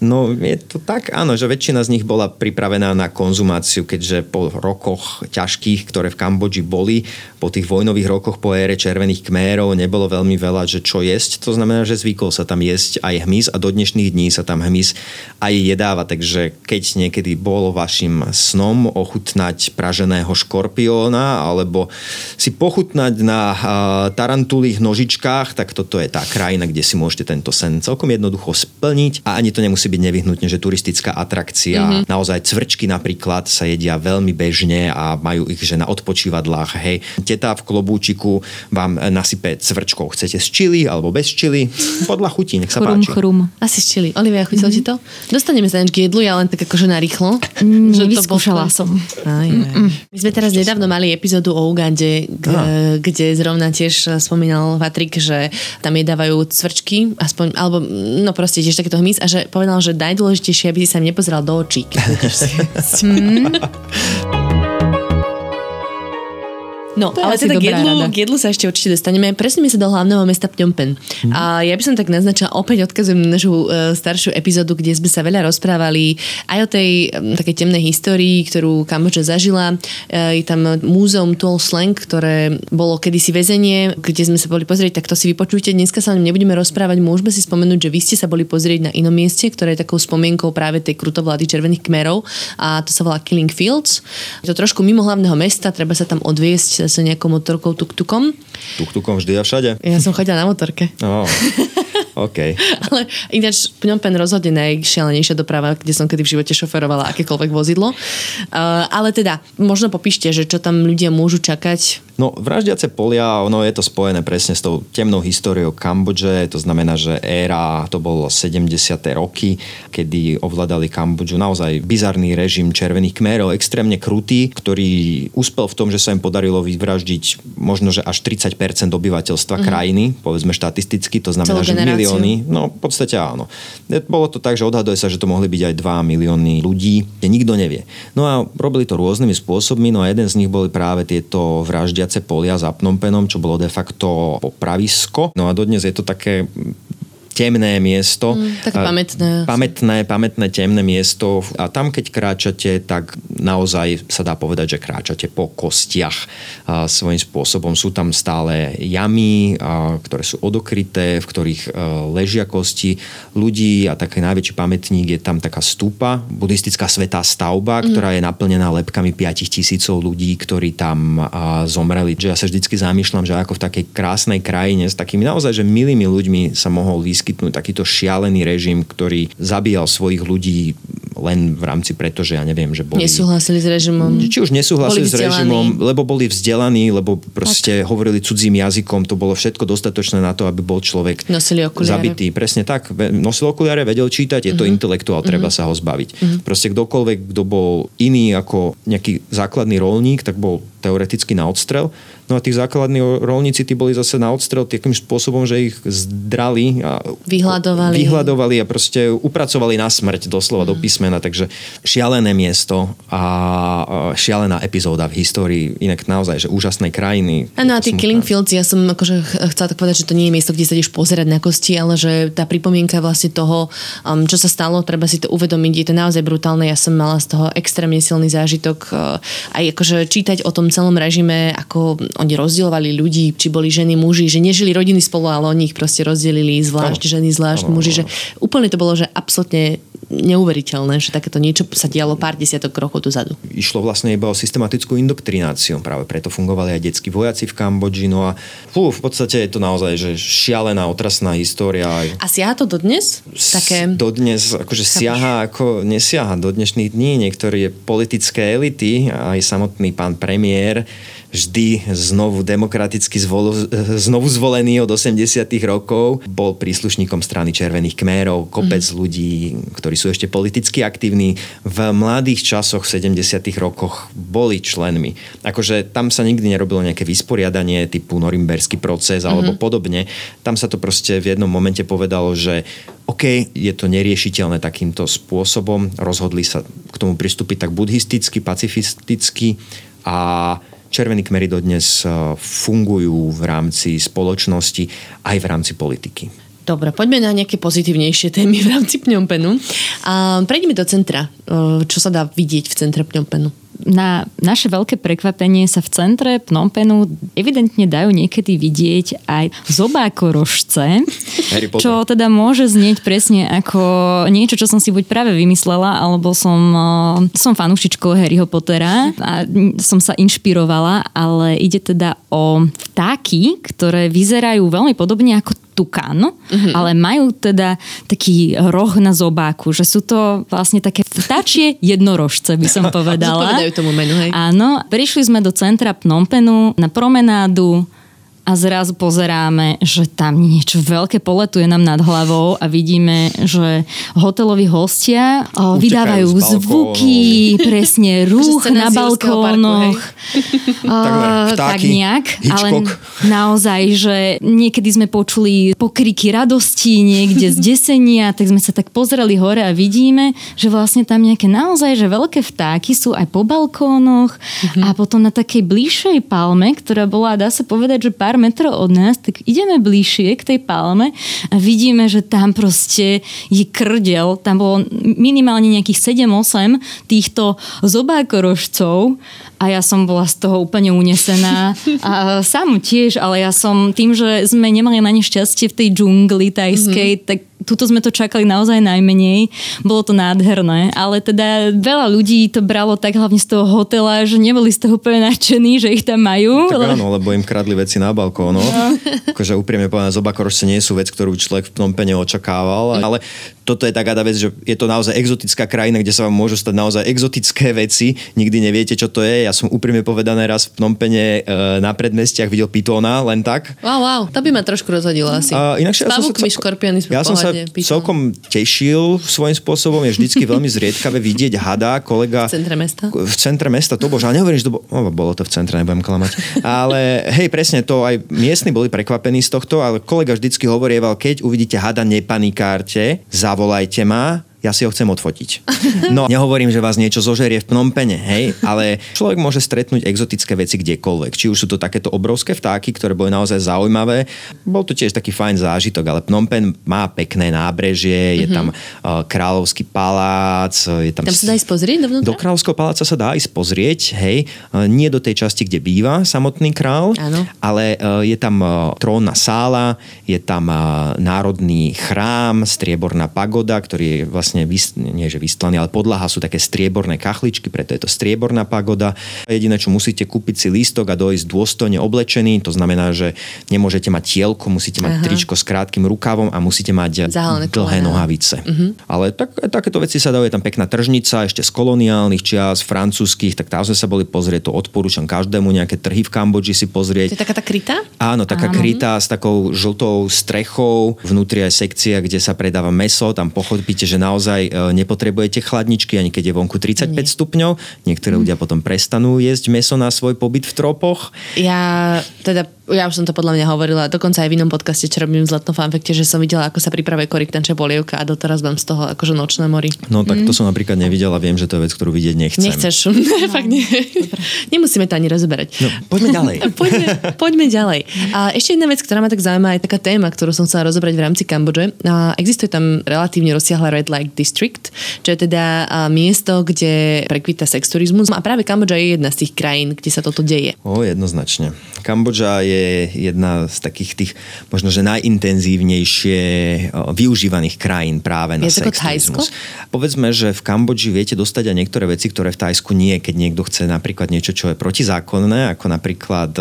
No je to tak, áno, že väčšina z nich bola pripravená na konzumáciu, keďže po rokoch ťažkých, ktoré v Kambodži boli, po tých vojnových rokoch po ére červených kmérov nebolo veľmi veľa, že čo jesť. To znamená, že zvykol sa tam jesť aj hmyz a do dnešných dní sa tam hmyz aj jedáva. Takže keď niekedy bolo vašim snom ochutnať praženého škorpióna alebo si pochutnať na tarantulých nožičkách, tak toto je tá krajina, kde si môžete tento sen celkom jednoducho splniť a ani to nemusí byť nevyhnutne, že turistická atrakcia. Mm-hmm. Naozaj cvrčky napríklad sa jedia veľmi bežne a majú ich že na odpočívadlách. Hej, teta v klobúčiku vám nasype cvrčkov. Chcete s čili alebo bez čili? Podľa chutí, nech sa chrum, páči. Chrum. Asi s čili. Olivia, chutilo mm-hmm. ti to? Dostaneme sa k jedlu, ja len tak akože narýchlo. Mm, že nevyskúšala som. Aj, aj. My sme teraz nedávno mali epizódu o Ugande, g- kde zrovna tiež spomínal Patrik, že tam jedávajú cvrčky, aspoň, alebo no proste tiež takéto hmyz a že povedal, že najdôležitejšie, aby si sa nepozeral do očí. Keď No, to ale teda k jedlu, k jedlu sa ešte určite dostaneme. Presneme sa do hlavného mesta Phnom. Hmm. A ja by som tak naznačila, opäť odkazujem na našu uh, staršiu epizódu, kde sme sa veľa rozprávali aj o tej um, takej temnej histórii, ktorú Kambodža zažila. Uh, je tam múzeum Tuol Sleng, ktoré bolo kedysi väzenie, kde sme sa boli pozrieť, tak to si vypočujte. Dneska sa o nebudeme rozprávať, môžeme si spomenúť, že vy ste sa boli pozrieť na inom mieste, ktoré je takou spomienkou práve tej krutovlády červených kmerov a to sa volá Killing Fields. Je to trošku mimo hlavného mesta, treba sa tam odviesť zase nejakou motorkou tuktukom. Tuktukom vždy a všade? Ja som chodila na motorke. Oh. OK. Ale ináč Phnom Penh rozhodne najšialenejšia doprava, kde som kedy v živote šoferovala akékoľvek vozidlo. Uh, ale teda, možno popíšte, že čo tam ľudia môžu čakať No, vraždiace polia, ono je to spojené presne s tou temnou históriou Kambodže, to znamená, že éra, to bolo 70. roky, kedy ovládali Kambodžu naozaj bizarný režim červených kmérov, extrémne krutý, ktorý úspel v tom, že sa im podarilo vyvraždiť možno, že až 30% obyvateľstva mm-hmm. krajiny, povedzme štatisticky, to znamená, Celú že generáciu. milióny, no v podstate áno. Bolo to tak, že odhaduje sa, že to mohli byť aj 2 milióny ľudí, nikto nevie. No a robili to rôznymi spôsobmi, no a jeden z nich boli práve tieto vraždiace mesiace polia za Pnompenom, čo bolo de facto popravisko. No a dodnes je to také temné miesto. Mm, tak pamätné. Pamätné, pamätné temné miesto. A tam, keď kráčate, tak naozaj sa dá povedať, že kráčate po kostiach a svojím spôsobom. Sú tam stále jamy, a, ktoré sú odokryté, v ktorých a, e, ležia kosti ľudí a taký najväčší pamätník je tam taká stupa, buddhistická svetá stavba, mm. ktorá je naplnená lepkami 5 tisícov ľudí, ktorí tam a, zomreli. Že ja sa vždycky zamýšľam, že ako v takej krásnej krajine s takými naozaj že milými ľuďmi sa mohol vyskytnúť vyskytnúť takýto šialený režim, ktorý zabíjal svojich ľudí len v rámci preto, že ja neviem, že boli... Nesúhlasili s režimom. Či už nesúhlasili s režimom, lebo boli vzdelaní, lebo proste tak. hovorili cudzím jazykom, to bolo všetko dostatočné na to, aby bol človek Nosili zabitý. Presne tak. Nosil okuliare, vedel čítať, je to uh-huh. intelektuál, treba uh-huh. sa ho zbaviť. Uh-huh. Proste kdokoľvek, kto bol iný ako nejaký základný rolník, tak bol teoreticky na odstrel. No a tí základní rolníci tí boli zase na odstrel takým spôsobom, že ich zdrali a vyhľadovali. vyhľadovali a proste upracovali na smrť doslova mm. do písmena. Takže šialené miesto a šialená epizóda v histórii, inak naozaj, že úžasnej krajiny. Áno a tie Killing Fields, ja som akože chcela tak povedať, že to nie je miesto, kde sa ideš pozerať na kosti, ale že tá pripomienka vlastne toho, um, čo sa stalo, treba si to uvedomiť, je to naozaj brutálne. Ja som mala z toho extrémne silný zážitok uh, aj akože čítať o tom celom režime, ako oni rozdielovali ľudí, či boli ženy, muži, že nežili rodiny spolu, ale oni ich proste rozdelili zvlášť, ano. ženy zvlášť, ano, muži, že úplne to bolo, že absolútne neuveriteľné, že takéto niečo sa dialo pár desiatok rokov dozadu. Išlo vlastne iba o systematickú indoktrináciu, práve preto fungovali aj detskí vojaci v Kambodži, no a fú, v podstate je to naozaj že šialená, otrasná história. A siaha to dodnes? Také... Dodnes, akože Chápeš? siaha ako nesiaha do dnešných dní. Niektorí politické elity, aj samotný pán premiér, vždy znovu demokraticky zvol, znovu zvolený od 80 rokov. Bol príslušníkom strany Červených kmérov, kopec mm. ľudí, ktorí sú ešte politicky aktívni. V mladých časoch, v 70 rokoch boli členmi. Akože tam sa nikdy nerobilo nejaké vysporiadanie typu norimberský proces alebo mm-hmm. podobne. Tam sa to proste v jednom momente povedalo, že OK, je to neriešiteľné takýmto spôsobom. Rozhodli sa k tomu pristúpiť tak buddhisticky, pacifisticky a Červení kmery dodnes e, fungujú v rámci spoločnosti aj v rámci politiky. Dobre, poďme na nejaké pozitívnejšie témy v rámci Pňompenu. A prejdeme do centra. E, čo sa dá vidieť v centre Pňompenu? Na naše veľké prekvapenie sa v centre Pnompenu evidentne dajú niekedy vidieť aj zobákorožce, čo teda môže znieť presne ako niečo, čo som si buď práve vymyslela, alebo som, som fanúšičkou Harryho Pottera a som sa inšpirovala, ale ide teda o vtáky, ktoré vyzerajú veľmi podobne ako tukán, mm-hmm. ale majú teda taký roh na zobáku, že sú to vlastne také vtáčie jednorožce, by som povedala. Zodpovedajú tomu menu, hej. Áno, prišli sme do centra Pnompenu na promenádu, a zrazu pozeráme, že tam niečo veľké poletuje nám nad hlavou a vidíme, že hoteloví hostia o, vydávajú zvuky, presne rúch na balkónoch. Parku, tak nejak, ale naozaj, že niekedy sme počuli pokriky radosti, niekde z desenia, tak sme sa tak pozreli hore a vidíme, že vlastne tam nejaké naozaj, že veľké vtáky sú aj po balkónoch mm-hmm. a potom na takej bližšej palme, ktorá bola, dá sa povedať, že pár metrov od nás, tak ideme bližšie k tej palme a vidíme, že tam proste je krdel. Tam bolo minimálne nejakých 7-8 týchto zobákorožcov a ja som bola z toho úplne unesená. A sám tiež, ale ja som tým, že sme nemali na nešťastie v tej džungli tajskej, mm-hmm. tak tuto sme to čakali naozaj najmenej. Bolo to nádherné, ale teda veľa ľudí to bralo tak hlavne z toho hotela, že neboli z toho úplne nadšení, že ich tam majú. Tak áno, lebo im kradli veci na balkónoch. No. akože úprimne povedané, zobakorožce nie sú vec, ktorú človek v Pnompene očakával, ale toto je taká vec, že je to naozaj exotická krajina, kde sa vám môžu stať naozaj exotické veci. Nikdy neviete, čo to je. Ja som úprimne povedané raz v Pnompene e, na predmestiach videl pitóna, len tak. Wow, wow, to by ma trošku rozhodilo asi. A, inakšie, ja som sa, škorpiony ja som sa celkom tešil svojím spôsobom. Je vždycky veľmi zriedkavé vidieť hada, kolega... V centre mesta? V centre mesta, to bože, ale nehovorím, že to bolo, oh, bolo to v centre, nebudem klamať. Ale hej, presne to, aj miestni boli prekvapení z tohto, ale kolega vždycky hovorieval, keď uvidíte hada, nepanikárte, za zavolajte ma, ja si ho chcem odfotiť. No, nehovorím, že vás niečo zožerie v Pnompene, hej, ale človek môže stretnúť exotické veci kdekoľvek. Či už sú to takéto obrovské vtáky, ktoré boli naozaj zaujímavé. Bol to tiež taký fajn zážitok, ale Pnompen má pekné nábrežie, je mm-hmm. tam uh, kráľovský palác. Je tam, tam sa dá ísť pozrieť dovnútra? Do kráľovského paláca sa dá ísť pozrieť, hej. Uh, nie do tej časti, kde býva samotný král, Áno. ale uh, je tam uh, trónna sála, je tam uh, národný chrám, strieborná pagoda, ktorý je vlastne vlastne, vys, nie že vystlaný, ale podlaha sú také strieborné kachličky, preto je to strieborná pagoda. Jediné, čo musíte kúpiť si lístok a dojsť dôstojne oblečený, to znamená, že nemôžete mať tielko, musíte mať Aha. tričko s krátkým rukávom a musíte mať Zahalené dlhé kolena. nohavice. Uh-huh. Ale tak, takéto veci sa dajú, je tam pekná tržnica, ešte z koloniálnych čias, francúzských, tak tam sme sa boli pozrieť, to odporúčam každému nejaké trhy v Kambodži si pozrieť. To je taká tá krytá? Áno, taká Áno. krytá s takou žltou strechou, vnútri aj sekcia, kde sa predáva meso, tam pochopíte, že naozaj naozaj e, nepotrebujete chladničky, ani keď je vonku 35 Nie. stupňov. Niektorí mm. ľudia potom prestanú jesť meso na svoj pobyt v tropoch. Ja teda ja už som to podľa mňa hovorila, dokonca aj v inom podcaste, čo robím z letnom fanfekte, že som videla, ako sa pripravuje koriktančia polievka a doteraz mám z toho akože nočné mori. No tak to mm. som napríklad nevidela, viem, že to je vec, ktorú vidieť nechcem. Nechceš, no, fakt nie. Nemusíme to ani rozoberať. No, poďme ďalej. poďme, poďme ďalej. A ešte jedna vec, ktorá ma tak zaujíma, je taká téma, ktorú som chcela rozobrať v rámci Kambodže. A existuje tam relatívne rozsiahla Red Light District, čo je teda miesto, kde prekvita sexturizmus. A práve Kambodža je jedna z tých krajín, kde sa toto deje. O, jednoznačne. Kambodža je jedna z takých tých možno, že najintenzívnejšie využívaných krajín práve na je sexturizmus. Povedzme, že v Kambodži viete dostať aj niektoré veci, ktoré v Tajsku nie, keď niekto chce napríklad niečo, čo je protizákonné, ako napríklad,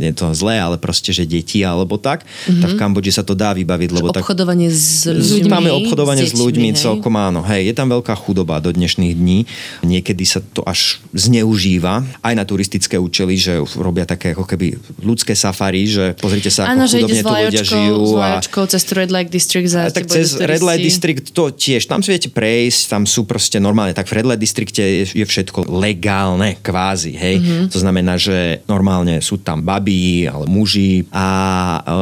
nie je to zlé, ale proste, že deti alebo tak, mm-hmm. tak v Kambodži sa to dá vybaviť. Lebo obchodovanie tak, s ľuďmi. Máme obchodovanie s, s ľuďmi hej. Celkom áno. Hej, je tam veľká chudoba do dnešných dní. Niekedy sa to až zneužíva aj na turistické účely, že robia také ako keby ľudské safari, že pozrite sa, ako ano, chudobne tu ľudia žijú. A, cez Red Light District za Tak cez Red Light District to tiež, tam si viete prejsť, tam sú proste normálne, tak v Red Light Districte je, je všetko legálne, kvázi, hej. Mm-hmm. To znamená, že normálne sú tam babí, ale muži a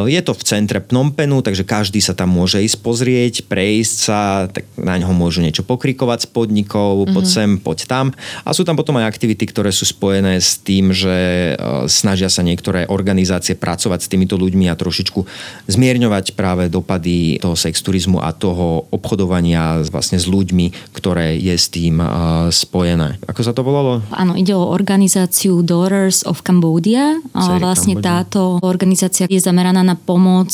e, je to v centre Pnompenu, takže každý sa tam môže ísť pozrieť, prejsť sa, tak na ňoho môžu niečo pokrikovať z podnikov, mm-hmm. poď sem, poď tam. A sú tam potom aj aktivity, ktoré sú spojené s tým, že e, snažia sa niektoré organizácie pracovať s týmito ľuďmi a trošičku zmierňovať práve dopady toho sexturizmu a toho obchodovania vlastne s ľuďmi, ktoré je s tým uh, spojené. Ako sa to volalo? Áno, ide o organizáciu Daughters of Cambodia. Série vlastne Cambodia. táto organizácia je zameraná na pomoc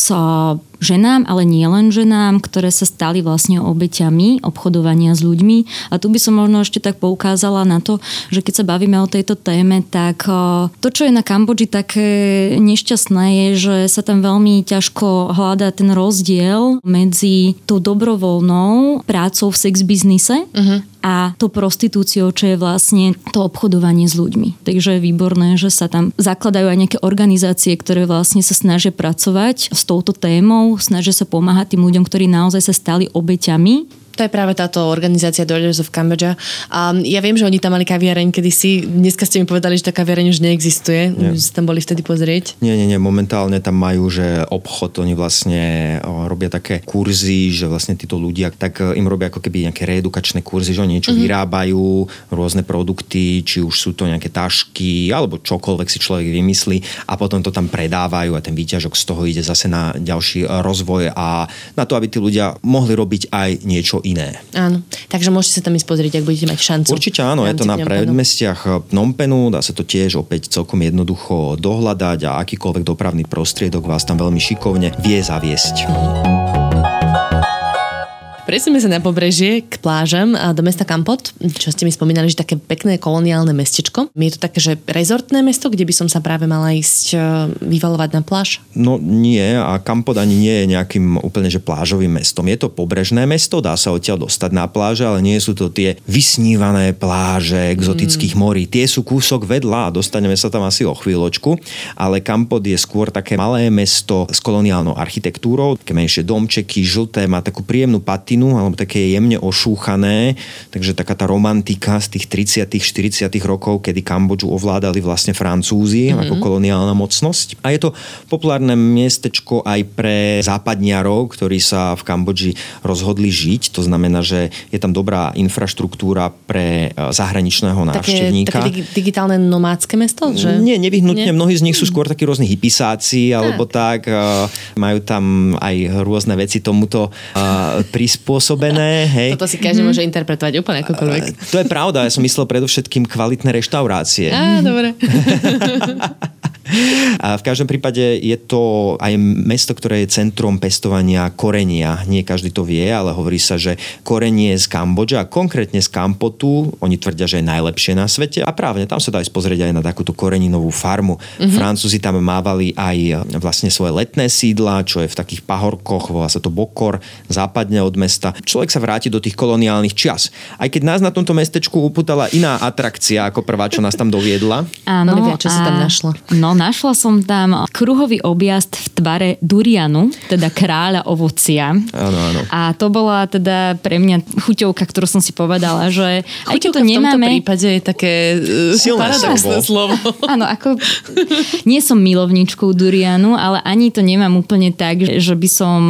ženám, ale nie len ženám, ktoré sa stali vlastne obeťami obchodovania s ľuďmi. A tu by som možno ešte tak poukázala na to, že keď sa bavíme o tejto téme, tak to, čo je na Kambodži také nešťastné, je, že sa tam veľmi ťažko hľadá ten rozdiel medzi tou dobrovoľnou prácou v sex biznise uh-huh a to prostitúciou, čo je vlastne to obchodovanie s ľuďmi. Takže je výborné, že sa tam zakladajú aj nejaké organizácie, ktoré vlastne sa snažia pracovať s touto témou, snažia sa pomáhať tým ľuďom, ktorí naozaj sa stali obeťami to je práve táto organizácia Daughters of Cambodia. A ja viem, že oni tam mali kaviareň kedysi. Dneska ste mi povedali, že tá kaviareň už neexistuje. Nie. Že tam boli vtedy pozrieť. Nie, nie, nie. Momentálne tam majú, že obchod, oni vlastne robia také kurzy, že vlastne títo ľudia, tak e, im robia ako keby nejaké reedukačné kurzy, že oni niečo mm-hmm. vyrábajú, rôzne produkty, či už sú to nejaké tašky, alebo čokoľvek si človek vymyslí a potom to tam predávajú a ten výťažok z toho ide zase na ďalší rozvoj a na to, aby tí ľudia mohli robiť aj niečo iné. Áno, takže môžete sa tam ísť pozrieť, ak budete mať šancu. Určite áno, je to na predmestiach Pnompenu, dá sa to tiež opäť celkom jednoducho dohľadať a akýkoľvek dopravný prostriedok vás tam veľmi šikovne vie zaviesť. Mhm. Presujeme sa na pobrežie k plážam a do mesta Kampot, čo ste mi spomínali, že také pekné koloniálne mestečko. Je to také, že rezortné mesto, kde by som sa práve mala ísť e, vyvalovať na pláž? No nie a Kampot ani nie je nejakým úplne že plážovým mestom. Je to pobrežné mesto, dá sa odtiaľ dostať na pláže, ale nie sú to tie vysnívané pláže exotických mm. morí. Tie sú kúsok vedľa a dostaneme sa tam asi o chvíľočku, ale Kampot je skôr také malé mesto s koloniálnou architektúrou, také menšie domčeky, žlté, má takú príjemnú patinu latinu, alebo také jemne ošúchané, takže taká tá romantika z tých 30 40 rokov, kedy Kambodžu ovládali vlastne Francúzi mm-hmm. ako koloniálna mocnosť. A je to populárne miestečko aj pre západniarov, ktorí sa v Kambodži rozhodli žiť. To znamená, že je tam dobrá infraštruktúra pre e, zahraničného návštevníka. Také, také digitálne nomádske mesto? Že... Nie, nevyhnutne. Nie? Mnohí z nich sú skôr takí rôzni hypisáci, alebo tak. tak. Majú tam aj rôzne veci tomuto prispôsobiť prispôsobené. Hej. Toto si každý mm. môže interpretovať úplne akokoľvek. To je pravda, ja som myslel predovšetkým kvalitné reštaurácie. Á, dobre. A v každom prípade je to aj mesto, ktoré je centrom pestovania korenia. Nie každý to vie, ale hovorí sa, že korenie z Kambodža, a konkrétne z Kampotu, oni tvrdia, že je najlepšie na svete a právne tam sa dá aj pozrieť aj na takúto koreninovú farmu. Mm-hmm. Francúzi tam mávali aj vlastne svoje letné sídla, čo je v takých pahorkoch, volá sa to Bokor, západne od mesta. Človek sa vráti do tých koloniálnych čias. Aj keď nás na tomto mestečku uputala iná atrakcia ako prvá, čo nás tam doviedla. Áno, čo si tam našla? No, našla som tam kruhový objazd v tvare durianu, teda kráľa ovocia. Áno, áno. A to bola teda pre mňa chuťovka, ktorú som si povedala, že aj keď to nemáme... v tomto prípade je také uh, paradoxné slovo. Áno, ako nie som milovničkou durianu, ale ani to nemám úplne tak, že by som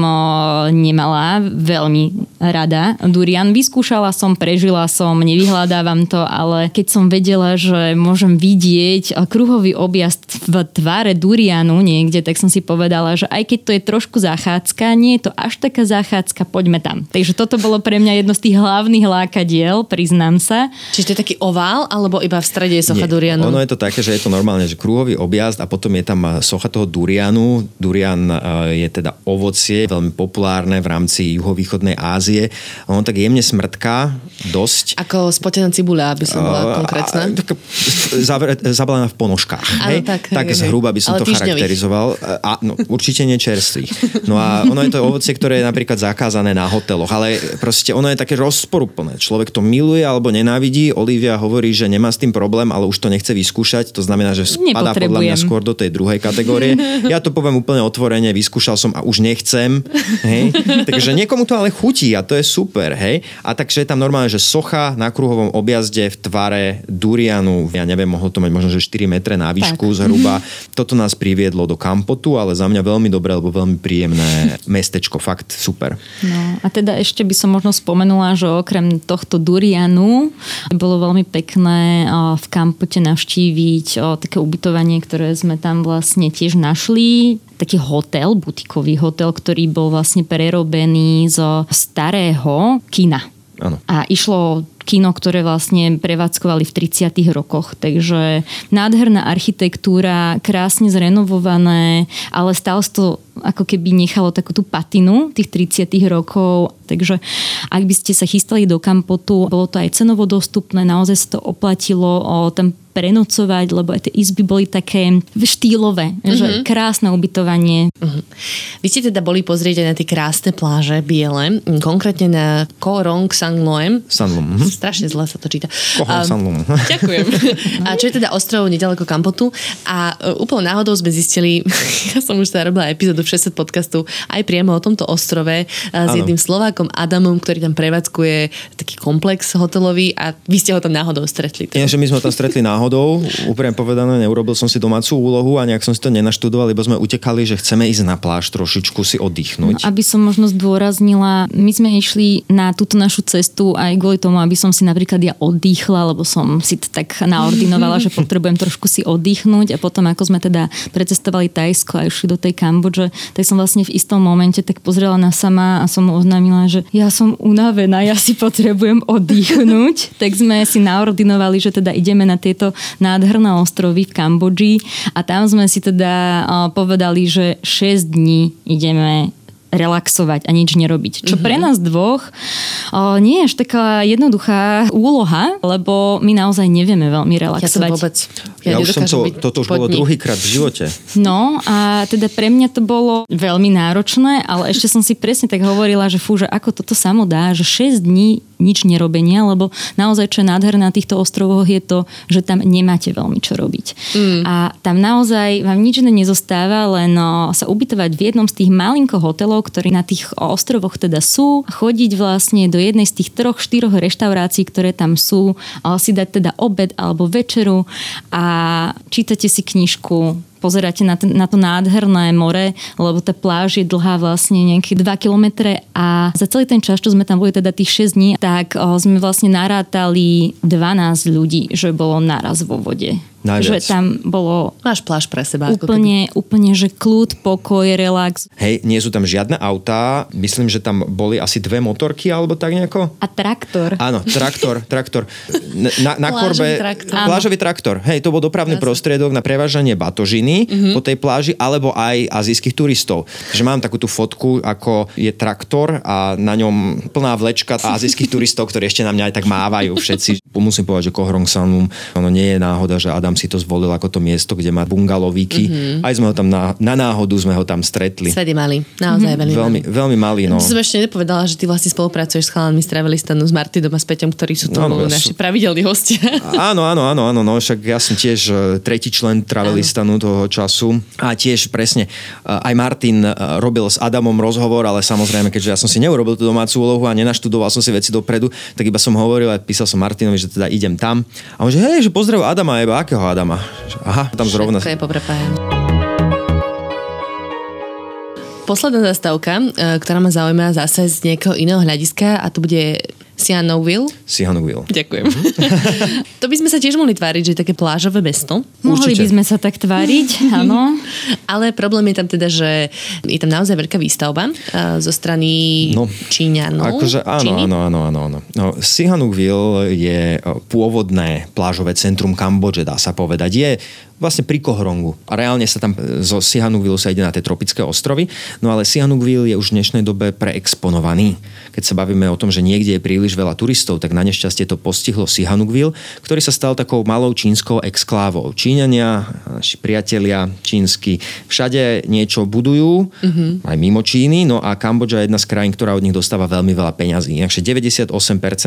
nemala veľmi rada durian. Vyskúšala som, prežila som, nevyhľadávam to, ale keď som vedela, že môžem vidieť kruhový objazd v tvare durianu niekde, tak som si povedala, že aj keď to je trošku zachádzka, nie je to až taká zachádzka, poďme tam. Takže toto bolo pre mňa jedno z tých hlavných lákadiel, priznám sa. Čiže to je taký ovál, alebo iba v strede je socha nie, durianu? Ono je to také, že je to normálne, že krúhový objazd a potom je tam socha toho durianu. Durian je teda ovocie, veľmi populárne v rámci juhovýchodnej Ázie. Ono tak jemne smrtká, dosť. Ako spotená cibula, aby som bola konkrétna. Zabalená v ponožkách. Áno, tak, tak tak okay, zhruba by som to týždňových. charakterizoval. A, no, určite nečerstvých. No a ono je to ovocie, ktoré je napríklad zakázané na hoteloch, ale proste ono je také rozporúplné. Človek to miluje alebo nenávidí. Olivia hovorí, že nemá s tým problém, ale už to nechce vyskúšať. To znamená, že spadá podľa mňa skôr do tej druhej kategórie. Ja to poviem úplne otvorene, vyskúšal som a už nechcem. Hej? Takže niekomu to ale chutí a to je super. Hej? A takže je tam normálne, že socha na kruhovom objazde v tvare durianu, ja neviem, mohlo to mať možno, že 4 metre na výšku tak. zhruba. Toto nás priviedlo do Kampotu, ale za mňa veľmi dobré, alebo veľmi príjemné mestečko, fakt super. No a teda ešte by som možno spomenula, že okrem tohto durianu bolo veľmi pekné v Kampote navštíviť také ubytovanie, ktoré sme tam vlastne tiež našli taký hotel, butikový hotel, ktorý bol vlastne prerobený zo starého kina. Ano. A išlo kino, ktoré vlastne prevádzkovali v 30. rokoch. Takže nádherná architektúra, krásne zrenovované, ale stále to ako keby nechalo takú tú patinu tých 30. rokov. Takže ak by ste sa chystali do Kampotu, bolo to aj cenovo dostupné, naozaj sa to oplatilo o, tam prenocovať, lebo aj tie izby boli také štýlové, mm-hmm. že mhm. krásne ubytovanie. Mm-hmm. Vy ste teda boli pozrieť aj na tie krásne pláže biele, konkrétne na Korong Sangloem. Sanglom. Mm-hmm. Strašne zle sa to číta. Um, ďakujem. A čo je teda ostrov nedaleko Kampotu. A uh, úplne náhodou sme zistili, ja som už teda robila epizódu v 60 podcastu aj priamo o tomto ostrove uh, s ano. jedným Slovákom Adamom, ktorý tam prevádzkuje taký komplex hotelový a vy ste ho tam náhodou stretli. Nie, že my sme ho tam stretli náhodou náhodou, úprimne povedané, neurobil som si domácu úlohu a nejak som si to nenaštudoval, lebo sme utekali, že chceme ísť na pláž trošičku si oddychnúť. No, aby som možno zdôraznila, my sme išli na túto našu cestu aj kvôli tomu, aby som si napríklad ja oddychla, lebo som si to tak naordinovala, že potrebujem trošku si oddychnúť a potom ako sme teda precestovali Tajsko a išli do tej Kambodže, tak som vlastne v istom momente tak pozrela na sama a som mu oznámila, že ja som unavená, ja si potrebujem oddychnúť. tak sme si naordinovali, že teda ideme na tieto nádherné ostrovy v Kambodži. A tam sme si teda povedali, že 6 dní ideme relaxovať a nič nerobiť. Čo mm-hmm. pre nás dvoch o, nie je až taká jednoduchá úloha, lebo my naozaj nevieme veľmi relaxovať. Ja vôbec. Ja, ja už som to, toto už bolo druhýkrát v živote. No a teda pre mňa to bolo veľmi náročné, ale ešte som si presne tak hovorila, že fú, že ako toto samo dá, že 6 dní nič nerobenia, lebo naozaj, čo je nádherné na týchto ostrovoch, je to, že tam nemáte veľmi čo robiť. Mm. A tam naozaj vám nič nezostáva, len no, sa ubytovať v jednom z tých malinko hotelov, ktorí na tých ostrovoch teda sú, chodiť vlastne do jednej z tých troch, štyroch reštaurácií, ktoré tam sú, si dať teda obed alebo večeru a čítate si knižku, pozeráte na, ten, na to nádherné more, lebo tá pláž je dlhá vlastne nejaké 2 kilometre a za celý ten čas, čo sme tam boli teda tých 6 dní, tak o, sme vlastne narátali 12 ľudí, že bolo naraz vo vode. Najviac. Že tam bolo... Máš pláž pre seba. Úplne, úplne, že kľud, pokoj, relax. Hej, nie sú tam žiadne autá. Myslím, že tam boli asi dve motorky alebo tak nejako. A traktor. Áno, traktor, traktor. Na, na korbe... Traktor. Plážový traktor. Hej, to bol dopravný Jasne. prostriedok na prevážanie batožiny mm-hmm. po tej pláži alebo aj azijských turistov. Že mám takú tú fotku, ako je traktor a na ňom plná vlečka azijských turistov, ktorí ešte na mňa aj tak mávajú všetci. Musím povedať, že Kohrong Sanum, ono nie je náhoda, že Adam si to zvolil ako to miesto, kde má bungalovíky. Mm-hmm. Aj sme ho tam na, na náhodu sme ho tam stretli. Svedy mali, naozaj mm-hmm. veľmi, veľmi, veľmi malý. No. Som ešte nepovedala, že ty vlastne spolupracuješ s chalanmi z Travelistanu, s Martinom a s Peťom, ktorí sú tu no, no, naši som... pravidelní hostia. Áno, áno, áno, áno, no však ja som tiež e, tretí člen Travelistanu toho času a tiež presne e, aj Martin e, robil s Adamom rozhovor, ale samozrejme, keďže ja som si neurobil tú domácu úlohu a nenaštudoval som si veci dopredu, tak iba som hovoril a písal som Martinovi, že teda idem tam. A on že hej, že pozdrav Adama, iba akého Adama? Aha, tam zrovna... Všetko je poprepájam. Posledná zastávka, e, ktorá ma zaujíma zase z nejakého iného hľadiska a to bude Sihanoukville. Sihanoukville. Ďakujem. to by sme sa tiež mohli tváriť, že je také plážové mesto. Mohli Určite. by sme sa tak tváriť, áno. Ale problém je tam teda, že je tam naozaj veľká výstavba uh, zo strany no, Číňanov. Akože áno, Číny? áno, áno, áno, áno. No, Sihanoukville je pôvodné plážové centrum Kambodže, dá sa povedať. Je vlastne pri Kohrongu. A reálne sa tam zo Sihanoukvilu sa ide na tie tropické ostrovy, no ale Sihanoukville je už v dnešnej dobe preexponovaný. Keď sa bavíme o tom, že niekde je príliš veľa turistov, tak na nešťastie to postihlo Sihanoukville, ktorý sa stal takou malou čínskou exklávou. Číňania, naši priatelia čínsky, všade niečo budujú, mm-hmm. aj mimo Číny, no a Kambodža je jedna z krajín, ktorá od nich dostáva veľmi veľa peňazí. Takže 98%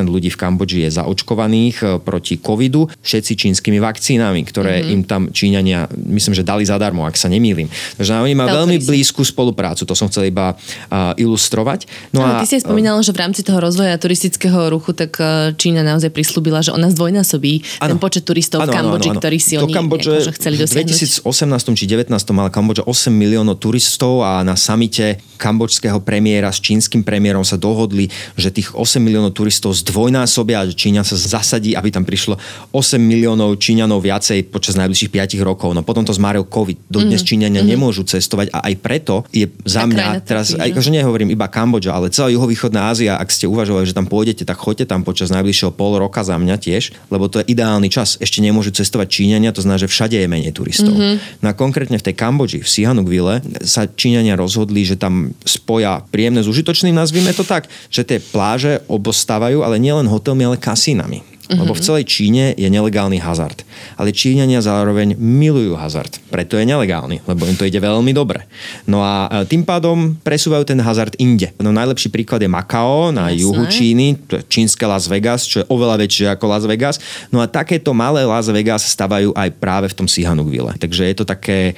ľudí v Kambodži je zaočkovaných e, proti covidu, všetci čínskymi vakcínami, ktoré mm-hmm. im tam Číňania, myslím, že dali zadarmo, ak sa nemýlim. Takže oni majú veľmi blízku spoluprácu, to som chcel iba uh, ilustrovať. No a, ty si spomínal, že v rámci toho rozvoja turistického ruchu, tak Čína naozaj prislúbila, že ona zdvojnásobí ano. ten počet turistov ano, v Kambodži, ktorých si oni Kambodže, akože chceli dosiahnuť. V 2018 či 19 mala Kambodža 8 miliónov turistov a na samite kambodžského premiéra s čínskym premiérom sa dohodli, že tých 8 miliónov turistov zdvojnásobia a že Číňa sa zasadí, aby tam prišlo 8 miliónov Číňanov viacej počas najbližších 5 rokov. No potom to zmaril COVID. Dodnes mm-hmm. Číňania mm-hmm. nemôžu cestovať a aj preto je za mňa, teraz, akože nehovorím iba Kambodža, ale celá juhovýchodná Ázia, ak ste uvažovali, že tam pôjdete, tak choďte tam počas najbližšieho pol roka za mňa tiež, lebo to je ideálny čas. Ešte nemôžu cestovať Číňania, to znamená, že všade je menej turistov. Mm-hmm. No a konkrétne v tej Kambodži, v Sihanoukville, sa Číňania rozhodli, že tam spoja príjemné s užitočným, nazvime to tak, že tie pláže obostávajú, ale nielen hotelmi, ale kasínami. Mm-hmm. Lebo v celej Číne je nelegálny hazard. Ale Číňania zároveň milujú hazard. Preto je nelegálny, lebo im to ide veľmi dobre. No a e, tým pádom presúvajú ten hazard inde. No najlepší príklad je Makao na Jasné. juhu Číny, to je čínske Las Vegas, čo je oveľa väčšie ako Las Vegas. No a takéto malé Las Vegas stavajú aj práve v tom Sihanoukville. Takže je to také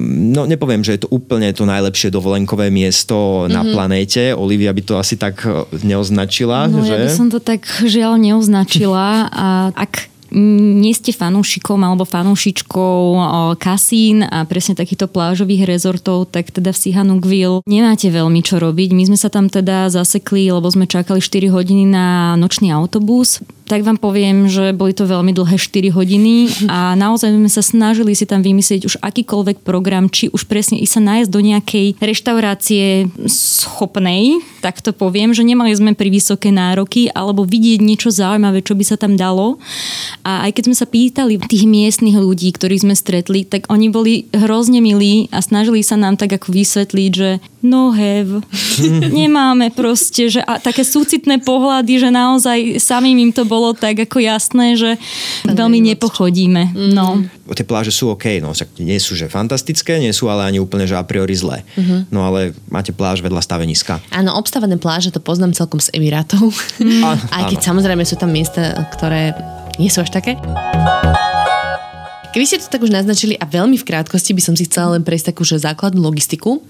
no nepoviem, že je to úplne to najlepšie dovolenkové miesto mm-hmm. na mhm. planéte. Olivia by to asi tak e, neoznačila. No že? ja by som to tak žiaľ neoznačila a ak nie ste fanúšikom alebo fanúšičkou kasín a presne takýchto plážových rezortov, tak teda v Sihanoukville nemáte veľmi čo robiť. My sme sa tam teda zasekli, lebo sme čakali 4 hodiny na nočný autobus tak vám poviem, že boli to veľmi dlhé 4 hodiny a naozaj sme sa snažili si tam vymyslieť už akýkoľvek program, či už presne i sa nájsť do nejakej reštaurácie schopnej, tak to poviem, že nemali sme pri vysoké nároky alebo vidieť niečo zaujímavé, čo by sa tam dalo. A aj keď sme sa pýtali tých miestnych ľudí, ktorých sme stretli, tak oni boli hrozne milí a snažili sa nám tak ako vysvetliť, že no have, nemáme proste, že a také súcitné pohľady, že naozaj samým im to bolo tak ako jasné, že veľmi nepochodíme. Mm-hmm. No. Tie pláže sú OK, no však nie sú že fantastické, nie sú ale ani úplne že a priori zlé. Mm-hmm. No ale máte pláž vedľa staveniska. Áno, obstavené pláže to poznám celkom z Emirátov. Mm. Aj keď áno. samozrejme sú tam miesta, ktoré nie sú až také. Keby ste to tak už naznačili a veľmi v krátkosti by som si chcela len prejsť takú že základnú logistiku,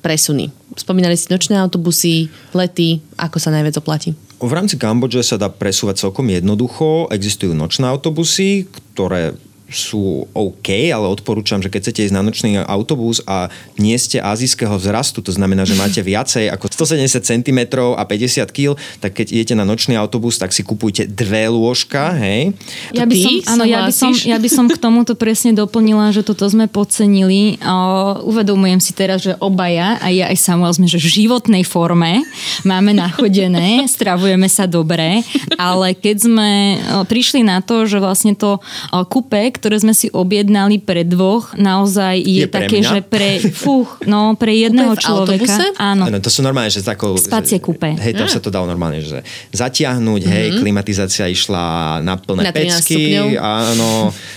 presuny. Spomínali si nočné autobusy, lety, ako sa najviac oplatí? V rámci Kambodže sa dá presúvať celkom jednoducho. Existujú nočné autobusy, ktoré sú OK, ale odporúčam, že keď chcete ísť na nočný autobus a nie ste azijského vzrastu, to znamená, že máte viacej ako 170 cm a 50 kg, tak keď idete na nočný autobus, tak si kupujte dve lôžka, hej. Ja by, som, áno, ja, by som, ja by som k tomuto presne doplnila, že toto sme podcenili. Uvedomujem si teraz, že obaja, a ja aj Samuel sme že v životnej forme, máme nachodené, stravujeme sa dobre, ale keď sme prišli na to, že vlastne to kupe, ktoré sme si objednali pre dvoch, naozaj je, je také, že pre, fuch, no, pre jedného človeka. Autobuse? Áno. No, to sú normálne, že takou... Spacie kúpe. Hej, tam mm. sa to dalo normálne, že zatiahnuť, mm-hmm. hej, klimatizácia išla na plné na pecky. Stupňov. Áno,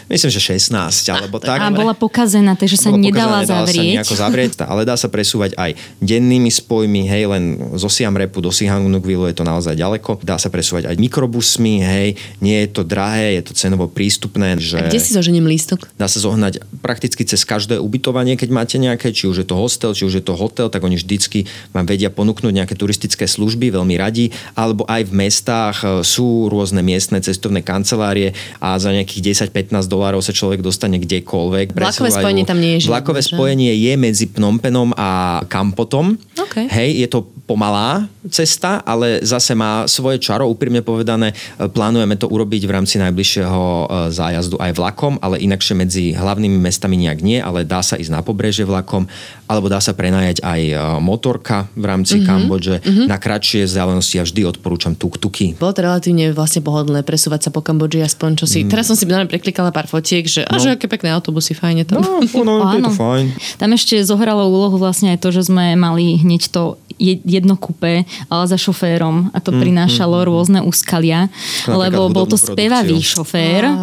myslím, že 16, alebo tak. A bola pokazená, takže sa nedala pokazená, zavrieť. Sa zavrieť, ale dá sa presúvať aj dennými spojmi, hej, len zo Siam Repu do Sihanoukville je to naozaj ďaleko. Dá sa presúvať aj mikrobusmi, hej, nie je to drahé, je to cenovo prístupné. Že... A kde si zožením lístok? Dá sa zohnať prakticky cez každé ubytovanie, keď máte nejaké, či už je to hostel, či už je to hotel, tak oni vždycky vám vedia ponúknuť nejaké turistické služby, veľmi radi, alebo aj v mestách e, sú rôzne miestne cestovné kancelárie a za nejakých 10-15 dolárov sa človek dostane kdekoľvek. Vlakové spojenie tam nie je. Vlakové spojenie je medzi Pnompenom a Kampotom. Okay. Hej, je to pomalá cesta, ale zase má svoje čaro, úprimne povedané. Plánujeme to urobiť v rámci najbližšieho e, zájazdu aj vlakom, ale inakšie medzi hlavnými mestami nejak nie, ale dá sa ísť na pobreže vlakom, alebo dá sa prenajať aj e, motorka v rámci mm-hmm. Kambodže. Mm-hmm. Na kratšie vzdialenosti ja vždy odporúčam tuk-tuky. Bolo to relatívne vlastne pohodlné presúvať sa po Kambodži aspoň čo si. Mm. Teraz som si naozaj preklikala pár fotiek, že, no. a že aké pekné autobusy, fajne to. No, no, no je to fajn. Tam ešte zohralo úlohu vlastne aj to, že sme mali hneď to jedno kupé, ale za šoférom a to mm, prinášalo mm, mm. rôzne úskalia, lebo bol to spevavý šofér, á,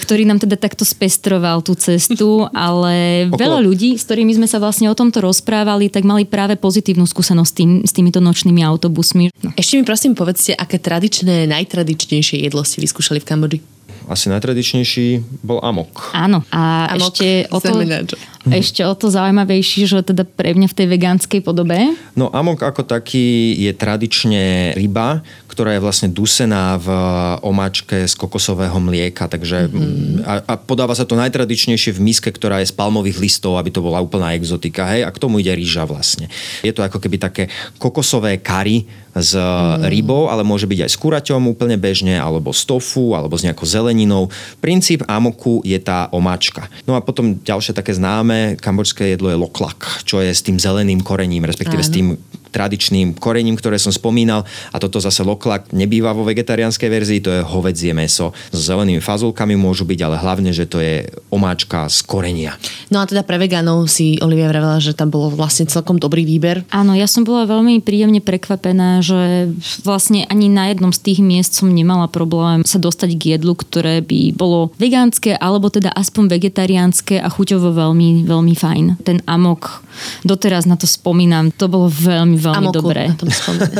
ktorý nám teda takto spestroval tú cestu, ale Okolo. veľa ľudí, s ktorými sme sa vlastne o tomto rozprávali, tak mali práve pozitívnu skúsenosť s, tým, s týmito nočnými autobusmi. No. Ešte mi prosím povedzte, aké tradičné, najtradičnejšie jedlo ste vyskúšali v Kambodži? asi najtradičnejší bol amok. Áno. A amok ešte o to, ešte o to zaujímavejší, že teda pre mňa v tej vegánskej podobe. No amok ako taký je tradične ryba, ktorá je vlastne dusená v omáčke z kokosového mlieka. Takže mm-hmm. a, a podáva sa to najtradičnejšie v miske, ktorá je z palmových listov, aby to bola úplná exotika. Hej? A k tomu ide rýža vlastne. Je to ako keby také kokosové kary s mm. rybou, ale môže byť aj s kuraťom úplne bežne, alebo z tofu, alebo s nejakou zeleninou. Princíp amoku je tá omáčka. No a potom ďalšie také známe kambočské jedlo je loklak, čo je s tým zeleným korením, respektíve Áno. s tým tradičným korením, ktoré som spomínal. A toto zase loklak nebýva vo vegetariánskej verzii, to je hovedzie meso. S zelenými fazulkami môžu byť, ale hlavne, že to je omáčka z korenia. No a teda pre vegánov si Olivia vravela, že tam bolo vlastne celkom dobrý výber. Áno, ja som bola veľmi príjemne prekvapená, že vlastne ani na jednom z tých miest som nemala problém sa dostať k jedlu, ktoré by bolo vegánske, alebo teda aspoň vegetariánske a chuťovo veľmi, veľmi fajn. Ten amok, doteraz na to spomínam, to bolo veľmi, veľmi amoku, dobré. Na tom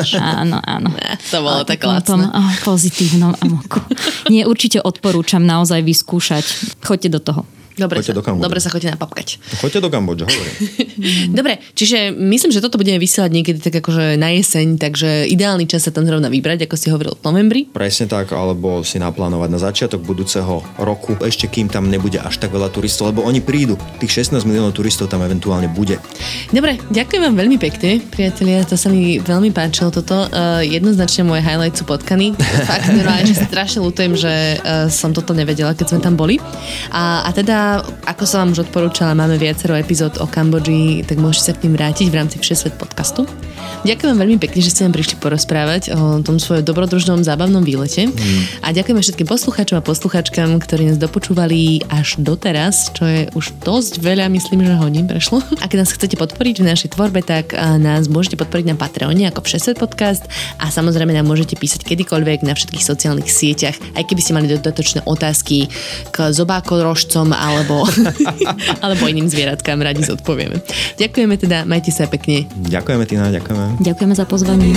áno, áno. To bolo tak tom oh, pozitívnom amoku. Nie, určite odporúčam naozaj vyskúšať. Choďte do toho. Dobre, sa, do dobre sa chodíte napapkať. Choďte do Kambodže, hovorím. dobre, čiže myslím, že toto budeme vysielať niekedy tak akože na jeseň, takže ideálny čas sa tam zrovna vybrať, ako si hovoril v novembri. Presne tak, alebo si naplánovať na začiatok budúceho roku, ešte kým tam nebude až tak veľa turistov, lebo oni prídu. Tých 16 miliónov turistov tam eventuálne bude. Dobre, ďakujem vám veľmi pekne, priatelia, to sa mi veľmi páčilo toto. Uh, jednoznačne moje highlight sú potkany. Fakt, normálne, že strašne ľutujem, že uh, som toto nevedela, keď sme tam boli. A, a teda ako som vám už odporúčala, máme viacero epizód o Kambodži, tak môžete sa k tým vrátiť v rámci Všesvet podcastu. Ďakujem veľmi pekne, že ste nám prišli porozprávať o tom svojom dobrodružnom zábavnom výlete. Mm. A ďakujeme všetkým poslucháčom a posluchačkám, ktorí nás dopočúvali až doteraz, čo je už dosť veľa, myslím, že hodín prešlo. Ak nás chcete podporiť v našej tvorbe, tak nás môžete podporiť na Patreone ako Všesvet podcast a samozrejme nám môžete písať kedykoľvek na všetkých sociálnych sieťach, aj keby ste mali dodatočné otázky k zobákorožcom alebo, alebo iným zvieratkám, radi zodpovieme. Ďakujeme teda, majte sa pekne. Ďakujeme, Tina, ďakujeme. Ďakujeme za pozvanie.